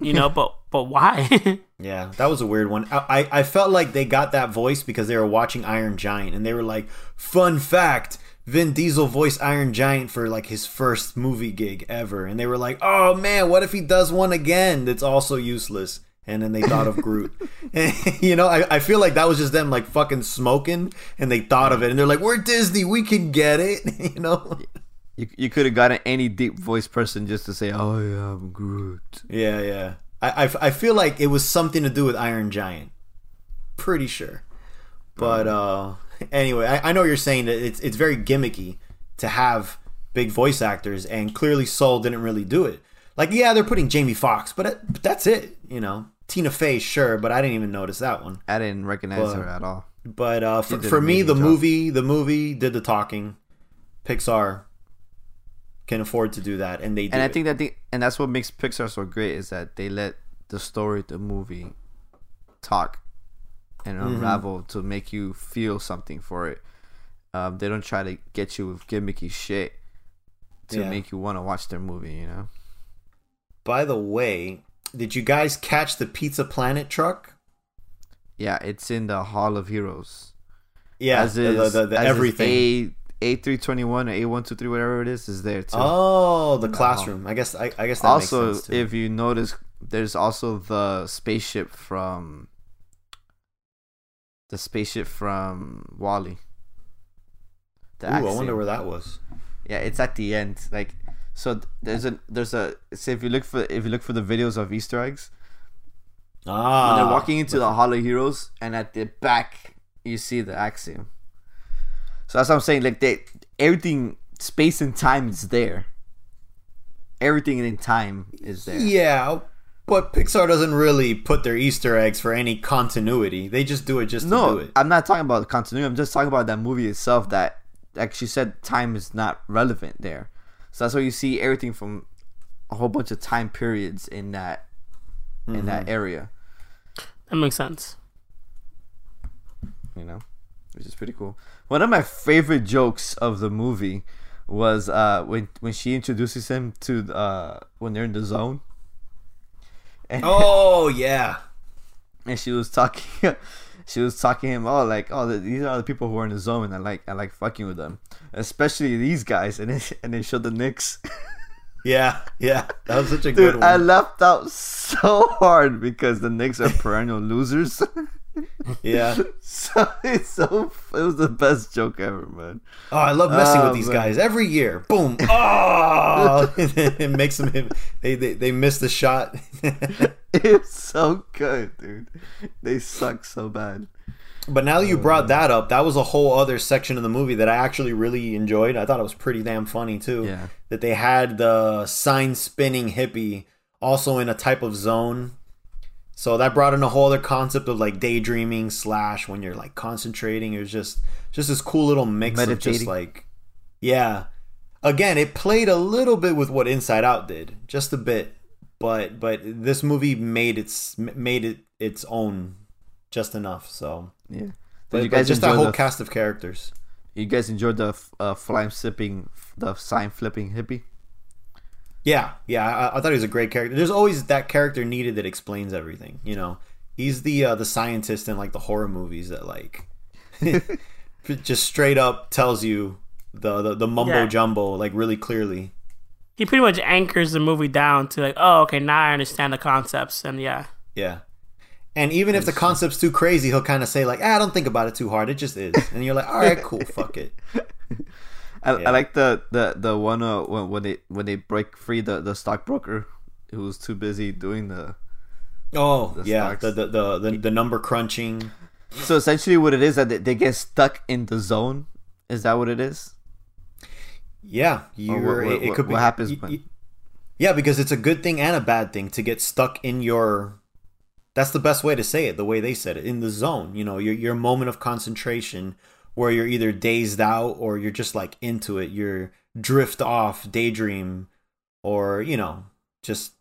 You know, but but why? Yeah, that was a weird one. I, I I felt like they got that voice because they were watching Iron Giant and they were like, "Fun fact: Vin Diesel voiced Iron Giant for like his first movie gig ever." And they were like, "Oh man, what if he does one again that's also useless?" And then they thought of Groot. And, you know, I, I feel like that was just them like fucking smoking and they thought of it and they're like, "We're Disney, we can get it." you know? You, you could have gotten any deep voice person just to say, "Oh yeah, I'm Groot." Yeah, yeah. I, I, I feel like it was something to do with Iron Giant. Pretty sure. But uh anyway, I, I know you're saying that it's it's very gimmicky to have big voice actors, and clearly Soul didn't really do it. Like, yeah, they're putting Jamie Foxx, but, it, but that's it. You know, Tina Fey, sure, but I didn't even notice that one. I didn't recognize Well, her at all. But uh, for, for me, the job. movie, the movie did the talking. Pixar can afford to do that, and they do. And I it. think that the and that's what makes Pixar so great is that they let the story, the movie, talk and Mm-hmm. unravel to make you feel something for it. Um, they don't try to get you with gimmicky shit to Yeah. make you want to watch their movie. You know. By the way, did you guys catch the Pizza Planet truck? Yeah, it's in the Hall of Heroes. Yeah, as is, the, the, the as is everything. A A three twenty one or A one two three whatever it is is there too. oh, the classroom. I guess. I, I guess that also, makes sense too. if you notice, there's also the spaceship from the spaceship from WALL-E. Ooh, I wonder where that was. Yeah, it's at the end. Like, so there's a there's a. So if you look for if you look for the videos of Easter eggs, Ah, when they're walking into the Hall of Heroes, and at the back you see the axiom. So that's what I'm saying. Like they everything, space and time is there. Everything in time is there. Yeah, but Pixar doesn't really put their Easter eggs for any continuity. They just do it just to do No, it. I'm not talking about the continuity. I'm just talking about that movie itself. That, like she said, time is not relevant there. So that's why you see everything from a whole bunch of time periods in that in Mm-hmm. that area. that makes sense. You know, which is pretty cool. One of my favorite jokes of the movie was uh when when she introduces him to uh when they're in the zone. And, Oh yeah, and she was talking she was talking to him oh like oh th- these are the people who are in the zone and i like i like fucking with them especially these guys and then and they showed the Knicks. yeah, yeah. That was such a dude good one. i laughed out so hard because the Knicks are perennial losers yeah. so it's so it was the best joke ever man Oh, I love messing Oh, with these man. guys every year. Boom. Oh, it makes them. They they they miss the shot. it's so good dude they suck so bad But now that you brought uh. that up, that was a whole other section of the movie that I actually really enjoyed. I thought it was pretty damn funny too. Yeah. That they had the sign spinning hippie also in a type of zone. So that brought in a whole other concept of like daydreaming slash when you're like concentrating. It was just just this cool little mix of just like yeah. Again, it played a little bit with what Inside Out did, just a bit. But but this movie made its made it its own just enough. So yeah did but, you guys just that whole the, cast of characters. you guys enjoyed the uh, flying sipping the sign flipping hippie Yeah, yeah, I, I thought he was a great character. There's always that character needed that explains everything. You know, he's the uh, the scientist in like the horror movies that like just straight up tells you the the, the mumbo Yeah. jumbo like really clearly. He pretty much anchors the movie down to like, oh, okay, now I understand the concepts, and yeah, Yeah. And even if the concept's too crazy, he'll kind of say like, ah, "Don't think about it too hard. It just is." And you're like, "All right, cool, fuck it." I, Yeah. I like the the the one uh, when when they when they break free the the stockbroker who was too busy doing the Oh The yeah, the the, the the the number crunching. so essentially what it is that they, they get stuck in the zone is that what it is Yeah, you're. what- it, it what- could be what happens y- when- yeah, because it's a good thing and a bad thing to get stuck in your. That's the best way to say it. The way they said it in the zone. You know, your your moment of concentration where you're either dazed out or you're just like into it. You're drift off, daydream, or you know just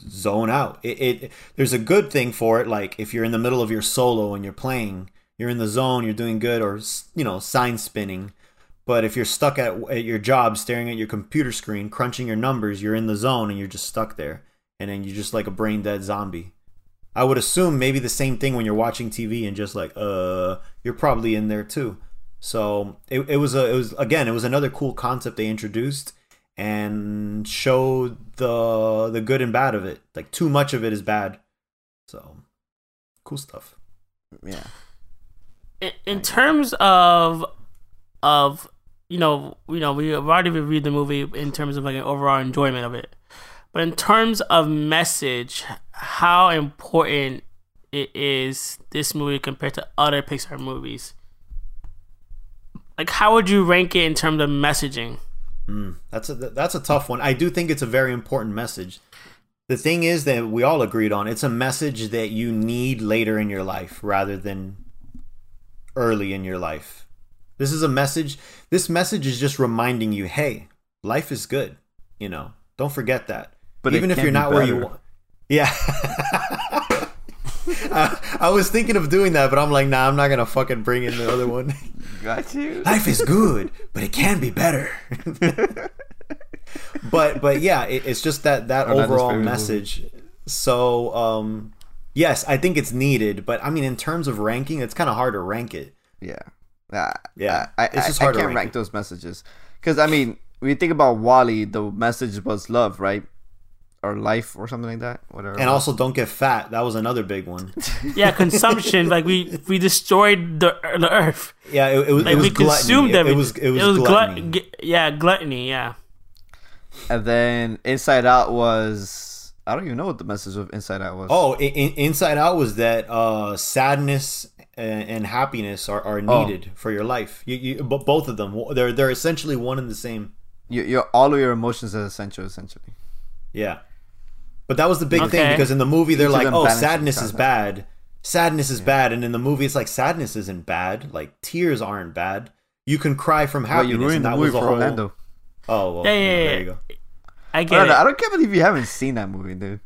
zone out. It, it there's a good thing for it. Like if you're in the middle of your solo and you're playing, you're in the zone, you're doing good, or you know sign spinning. But if you're stuck at, at your job, staring at your computer screen, crunching your numbers, you're in the zone and you're just stuck there, and then you're just like a brain dead zombie. I would assume maybe the same thing when you're watching TV and just like, uh, you're probably in there too. So it, it was a it was again it was another cool concept they introduced and showed the the good and bad of it. Like too much of it is bad. So cool stuff. Yeah. in, in terms of of you know you know we've already reviewed the movie in terms of like an overall enjoyment of it but in terms of message how important it is this movie compared to other pixar movies like how would you rank it in terms of messaging Mm, that's a that's a tough one. I do think it's a very important message. The thing is that we all agreed on it's a message that you need later in your life rather than early in your life. This is a message. This message is just reminding you, hey, life is good. You know, don't forget that. But even if you're be not where you want, yeah. I, I was thinking of doing that, but I'm like, nah, I'm not gonna fucking bring in the other one. Got you. life is good, but it can be better. but but yeah, it, it's just that that Orlando's overall favorite message. So um, yes, I think it's needed, but I mean, in terms of ranking, it's kind of hard to rank it. Yeah. Uh, Yeah, I, it's just I hard to can't rank rank those messages. Because, I mean, when you think about WALL-E, the message was love, right? Or life or something like that. Whatever. And also, don't get fat. That was another big one. yeah consumption like we we destroyed the the earth Yeah, it, it was. like it was we gluttony. consumed It, it everything was. It was, gluttony. glut- yeah gluttony yeah And then Inside Out was. I don't even know what the message of Inside Out was. Oh, in, in, Inside Out was that uh, sadness and, and happiness are, are Oh. needed for your life. You, you, but both of them, they're they're essentially one and the same. Your, your, all of your emotions are essential, essentially. Yeah. But that was the big thing because in the movie they're Each like, "Oh, sadness is bad. Sadness is bad." And in the movie it's like sadness isn't bad. Like tears aren't bad. You can cry from But happiness. you and ruined the that movie was the for whole- Orlando. Oh, well, Yeah, yeah, there yeah. you go. i I get don't, it know, I don't can't believe you haven't seen that movie, dude.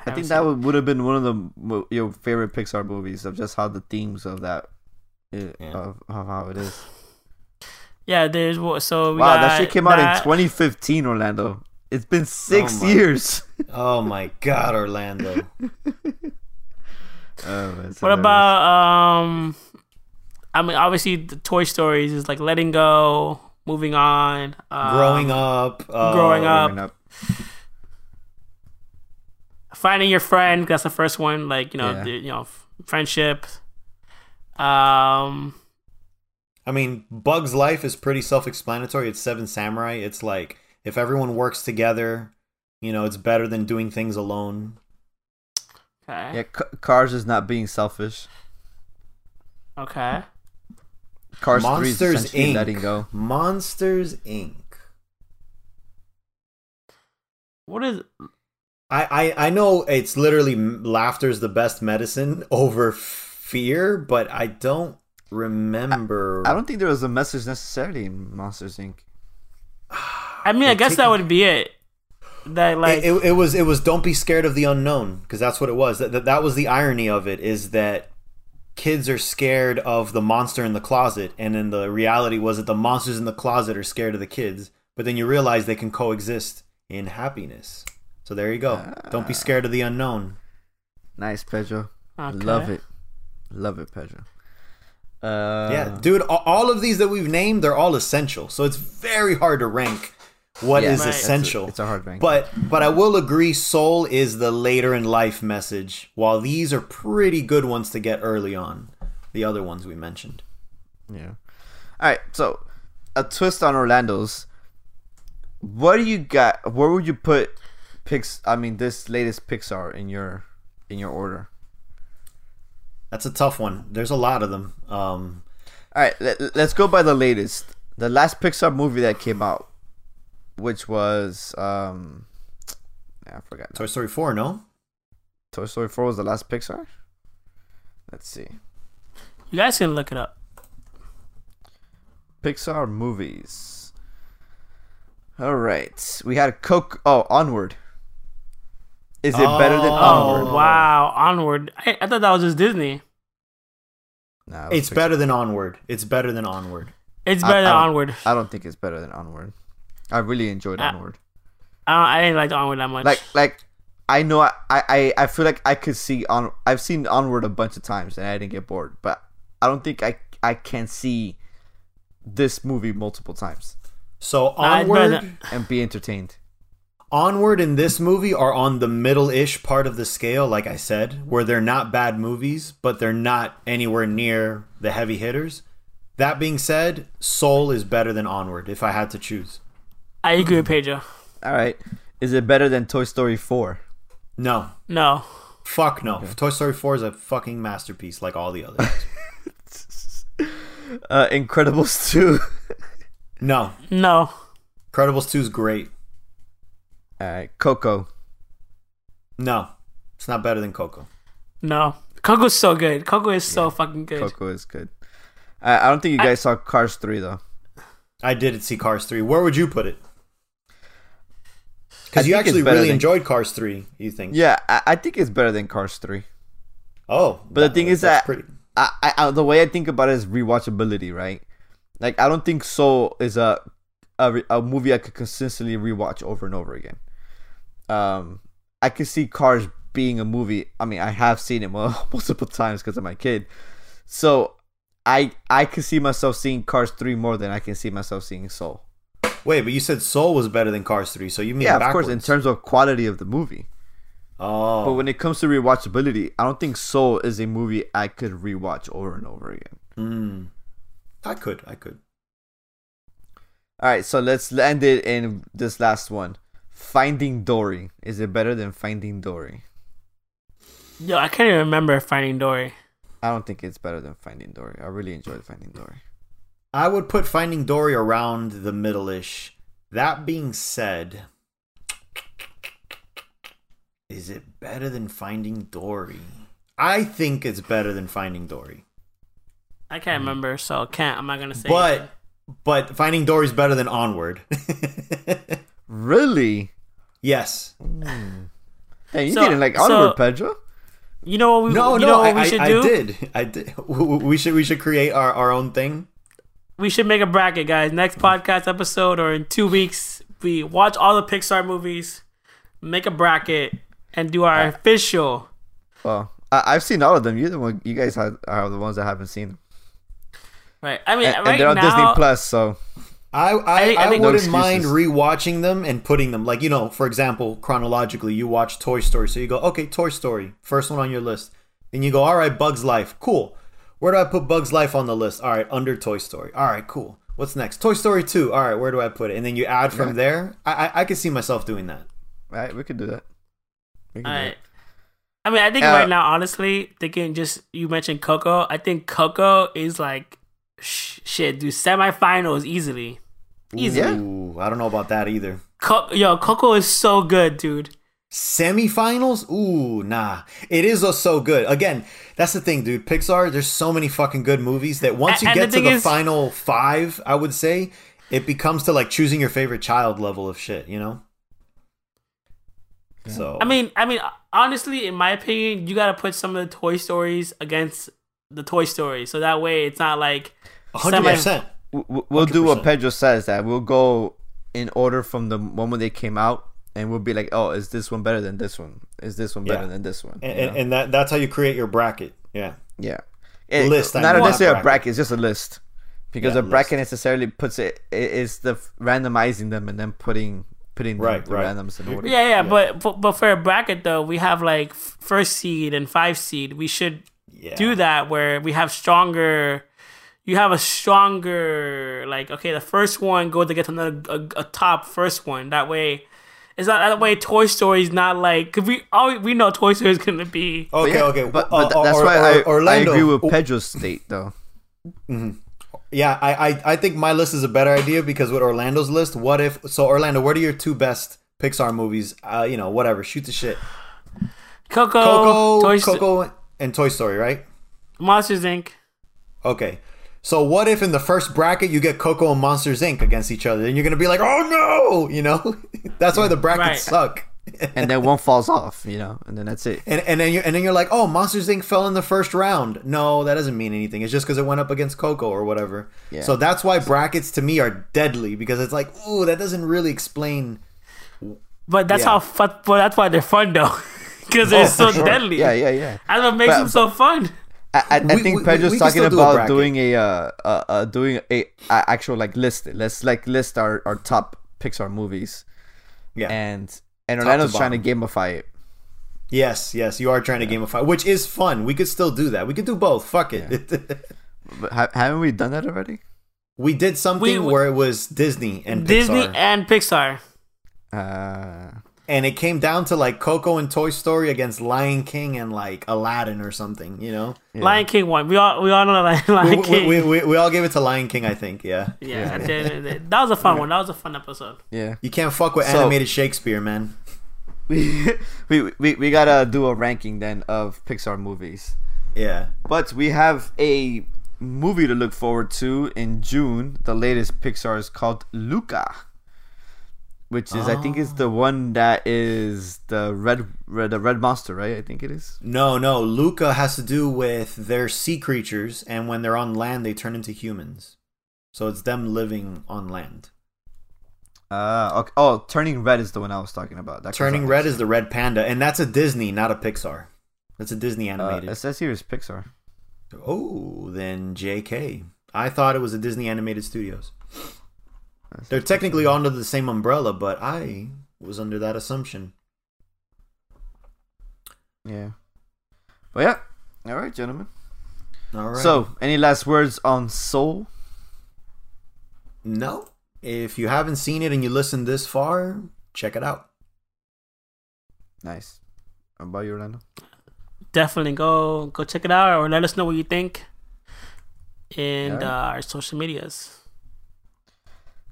I Haven't think that would, would have been one of the your favorite Pixar movies of just how the themes of that, i- Yeah. of, of how it is. yeah there's what so we Wow, that shit came out in 2015, Orlando. It's been six my- years. Oh my god, Orlando. Oh, What about um? I mean, obviously, the Toy Stories is like letting go, moving on, um, growing up. Uh, growing up. Growing up? finding your friend. That's the first one. Like you know, Yeah. the, you know, f- friendship. Um, I mean, Bug's life is pretty self-explanatory. It's Seven Samurai. It's like if everyone works together, you know, it's better than doing things alone. okay, Yeah, C- Cars is not being selfish. okay. Cars 3 is Monsters Inc. letting go. Monsters Inc. What is? I, I I know it's literally m- laughter's the best medicine over fear, but I don't remember. I don't think there was a message necessarily in Monsters Inc. I mean, I They're guess that would be it. That like it, it, it was it was don't be scared of the unknown because that's what it was. That, that that was the irony of it is that kids are scared of the monster in the closet, and then the reality was that the monsters in the closet are scared of the kids. But then you realize they can coexist in happiness. So there you go. Don't be scared of the unknown. Nice, Pedro. Okay. Love it. Love it, Pedro. Uh, yeah, dude. All of these that we've named, they're all essential. So it's very hard to rank what yeah, is Right. that's a- essential. it's a hard thing. But but I will agree, Soul is the later in life message. While these are pretty good ones to get early on, the other ones we mentioned. Yeah. All right. So, a twist on Orlando's. What do you got? Where would you put Pix? I mean, this latest Pixar in your in your order. That's a tough one. There's a lot of them. Um, All right. Let, let's go by the latest. The last Pixar movie that came out, which was um, I forgot. Toy Story four, no? Toy Story Four was the last Pixar. Let's see. you guys can look it up. Pixar movies. All right. We had Coke. Oh, Onward. Is it better than Oh. Onward? Oh wow, Onward. I, I thought that was just Disney. Nah, it It's Pixar. better than Onward. It's better than Onward. It's I- better than I Onward. I don't think it's better than Onward. I really enjoyed. Uh, Onward. I, I didn't like Onward that much. Like, like, I know I, I, I feel like I could see on. I've seen Onward a bunch of times and I didn't get bored, but I don't think I, I can see this movie multiple times So Nah, it's Onward, and be entertained. Onward and this movie are on the middle-ish part of the scale, like I said, where they're not bad movies, but they're not anywhere near the heavy hitters. That being said, Soul is better than Onward if I had to choose. I agree with Pedro. All right. Is it better than Toy Story 4? No. No, Fuck no. Toy Story 4 is a fucking masterpiece like all the others. Uh, Incredibles 2. no. no, Incredibles 2 is great. All right. Coco. No. It's not better than Coco. no. Coco's so good. Coco is so fucking good. Coco is good. I, I don't think you guys saw Cars 3 though. I did see Cars 3. Where would you put it? Because you actually really than- enjoyed Cars 3, you think? Yeah, I, I think it's better than Cars 3. Oh. But the thing is that- pretty. I, I, I the way I think about it is rewatchability, right? Like I don't think Soul is a a, a movie I could consistently rewatch over and over again. Um, I could see Cars being a movie. I mean, I have seen it multiple times because of my kid. So I I could see myself seeing Cars three more than I can see myself seeing Soul. Wait, but you said Soul was better than Cars 3, so you mean yeah, of course, in terms of quality of the movie. Oh. But when it comes to rewatchability, I don't think Soul is a movie I could rewatch over and over again. Mm. I could, I could. All right, so let's end it in this last one. Finding Dory. Is it better than Finding Dory? Yo, I can't even remember Finding Dory. I don't think it's better than Finding Dory. I really enjoyed Finding Dory. I would put Finding Dory around the middle-ish. That being said, is it better than Finding Dory? I think it's better than Finding Dory. I can't remember, so can't. I'm not gonna say. But anything. but Finding Dory is better than Onward. Really? yes. Hmm. Hey, you So- didn't like so- Onward, Pedro? you know what we No, you no, know what I, we I, should I do? did. I did. We should we should create our, our own thing. We should make a bracket, guys. Next podcast episode or in two weeks, we watch all the Pixar movies, make a bracket, and do our official. Well, I, I've seen all of them. You the one. You guys had, are the ones that haven't seen them, Right. I mean, and, and they're on now, Disney Plus. So I I, I think- I I think- No wouldn't mind rewatching them and putting them like you know, for example, chronologically, you watch Toy Story, so you go, okay, Toy Story, first one on your list, and you go, all right, Bugs Life, cool. Where do I put Bugs Life on the list? All right, under Toy Story. All right, cool. What's next? Toy Story two. All right, where do I put it? And then you add from Yeah. there. I I, I could see myself doing that. all right, we could do that. We can All do right. it. I mean, I think Uh, right now, honestly, thinking just you mentioned Coco. I think Coco is like sh- shit, dude. Semifinals easily, easily. Yeah. Ooh, I don't know about that either. Co- Yo, Coco is so good, dude. Semifinals? Ooh, nah. It is so good. Again, that's the thing, dude. Pixar, there's so many fucking good movies that once you And- and get the to the is- final five, I would say, it becomes to like choosing your favorite child level of shit, you know? So I mean, I mean, honestly, in my opinion, you gotta put some of the Toy Stories against the Toy Story, so that way it's not like 100%. W- w- We'll do what Pedro says. That we'll go in order from the moment they came out, and we'll be like, "Oh, is this one better than this one? Is this one better Yeah. than this one?" And, and, and that that's how you create your bracket. Yeah. Yeah. It, List, I not mean, not necessarily a bracket. bracket. It's just a list. Because Yeah, a bracket list. necessarily puts it it is the randomizing them and then putting putting Right, the, the right. randoms in order. yeah, yeah. Yeah. But, but but for a bracket though, we have like first seed and five seed. We should Yeah. do that where we have stronger. You have a stronger like okay, the first one goes to get to another a, a top first one. That way, it's not that way. Toy Story is not like cause we all we know Toy Story is gonna be. Okay, yeah, okay. But, Uh, but th- that's or- why or- I, Orlando. I agree with Oh, Pedro's state though. Yeah, I, I I think my list is a better idea because with Orlando's list, what if so Orlando, what are your two best Pixar movies? Uh, you know, whatever, shoot the shit. Coco, Coco, Toy Sto- Coco, and Toy Story, right? Monsters Inc. Okay. So what if in the first bracket you get Coco and Monsters Inc. against each other? And you're gonna be like, oh no, you know. that's why the brackets Right. suck. and then one falls off, you know, and then that's it. And, and then you're and then you're like, oh, Monsters Inc. fell in the first round. No, that doesn't mean anything. It's just because it went up against Coco or whatever. Yeah. So that's why brackets to me are deadly because it's like, ooh, that doesn't really explain. But that's Yeah. how fun. But that's why they're fun though, because they're Oh, so sure. deadly. Yeah, yeah, yeah. That's what makes But- them so fun. I, I, I We- think we- Pedro's we can talking still do a about bracket. doing a uh, uh, uh doing a, a actual like list. Let's like list our, our top Pixar movies, Yeah. and and Top Orlando's to trying to gamify it. yes, yes, you are trying to gamify, which is fun. We could still do that. We could do both. Fuck it. But ha- haven't we done that already? we did something We- we- where it was Disney and Disney Pixar. and Pixar. Uh, and it came down to like Coco and Toy Story against Lion King and like Aladdin or something, you know. yeah. Lion King won. We all we all know Lion, Lion We, King. we, we, we all gave it to Lion King, I think. Yeah, yeah, at the end of the day. that was a fun one. That was a fun episode. Yeah, you can't fuck with So- animated Shakespeare, man. we, we we we gotta do a ranking then of Pixar movies. Yeah, But we have a movie to look forward to in June. The latest Pixar is called Luca, which is I think is the one that is the red, red the red monster, right? I think it is. no, no. Luca has to do with their sea creatures, and when they're on land, they turn into humans. So it's them living on land. Uh, okay. oh, Turning Red is the one I was talking about. That Turning Red is the red panda, and that's a Disney, not a Pixar. That's a Disney animated. Uh, it says here is Pixar. Oh, then JK. I thought it was a Disney Animated Studios. That's- They're technically all under the same umbrella, but I was under that assumption. Yeah. But yeah. All right, gentlemen. All right. So, any last words on Soul? no, if you haven't seen it and you listened this far, check it out. Nice. How about you, Orlando? Definitely go go check it out or let us know what you think in Yeah. uh, our social medias.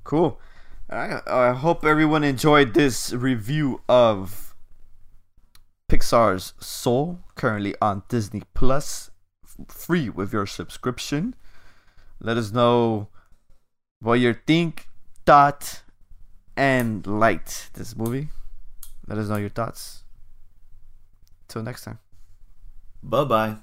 Cool. I, I hope everyone enjoyed this review of Pixar's Soul, currently on Disney Plus, free with your subscription. Let us know what you think, thought, and liked this movie. Let us know your thoughts. Till next time. Bye bye.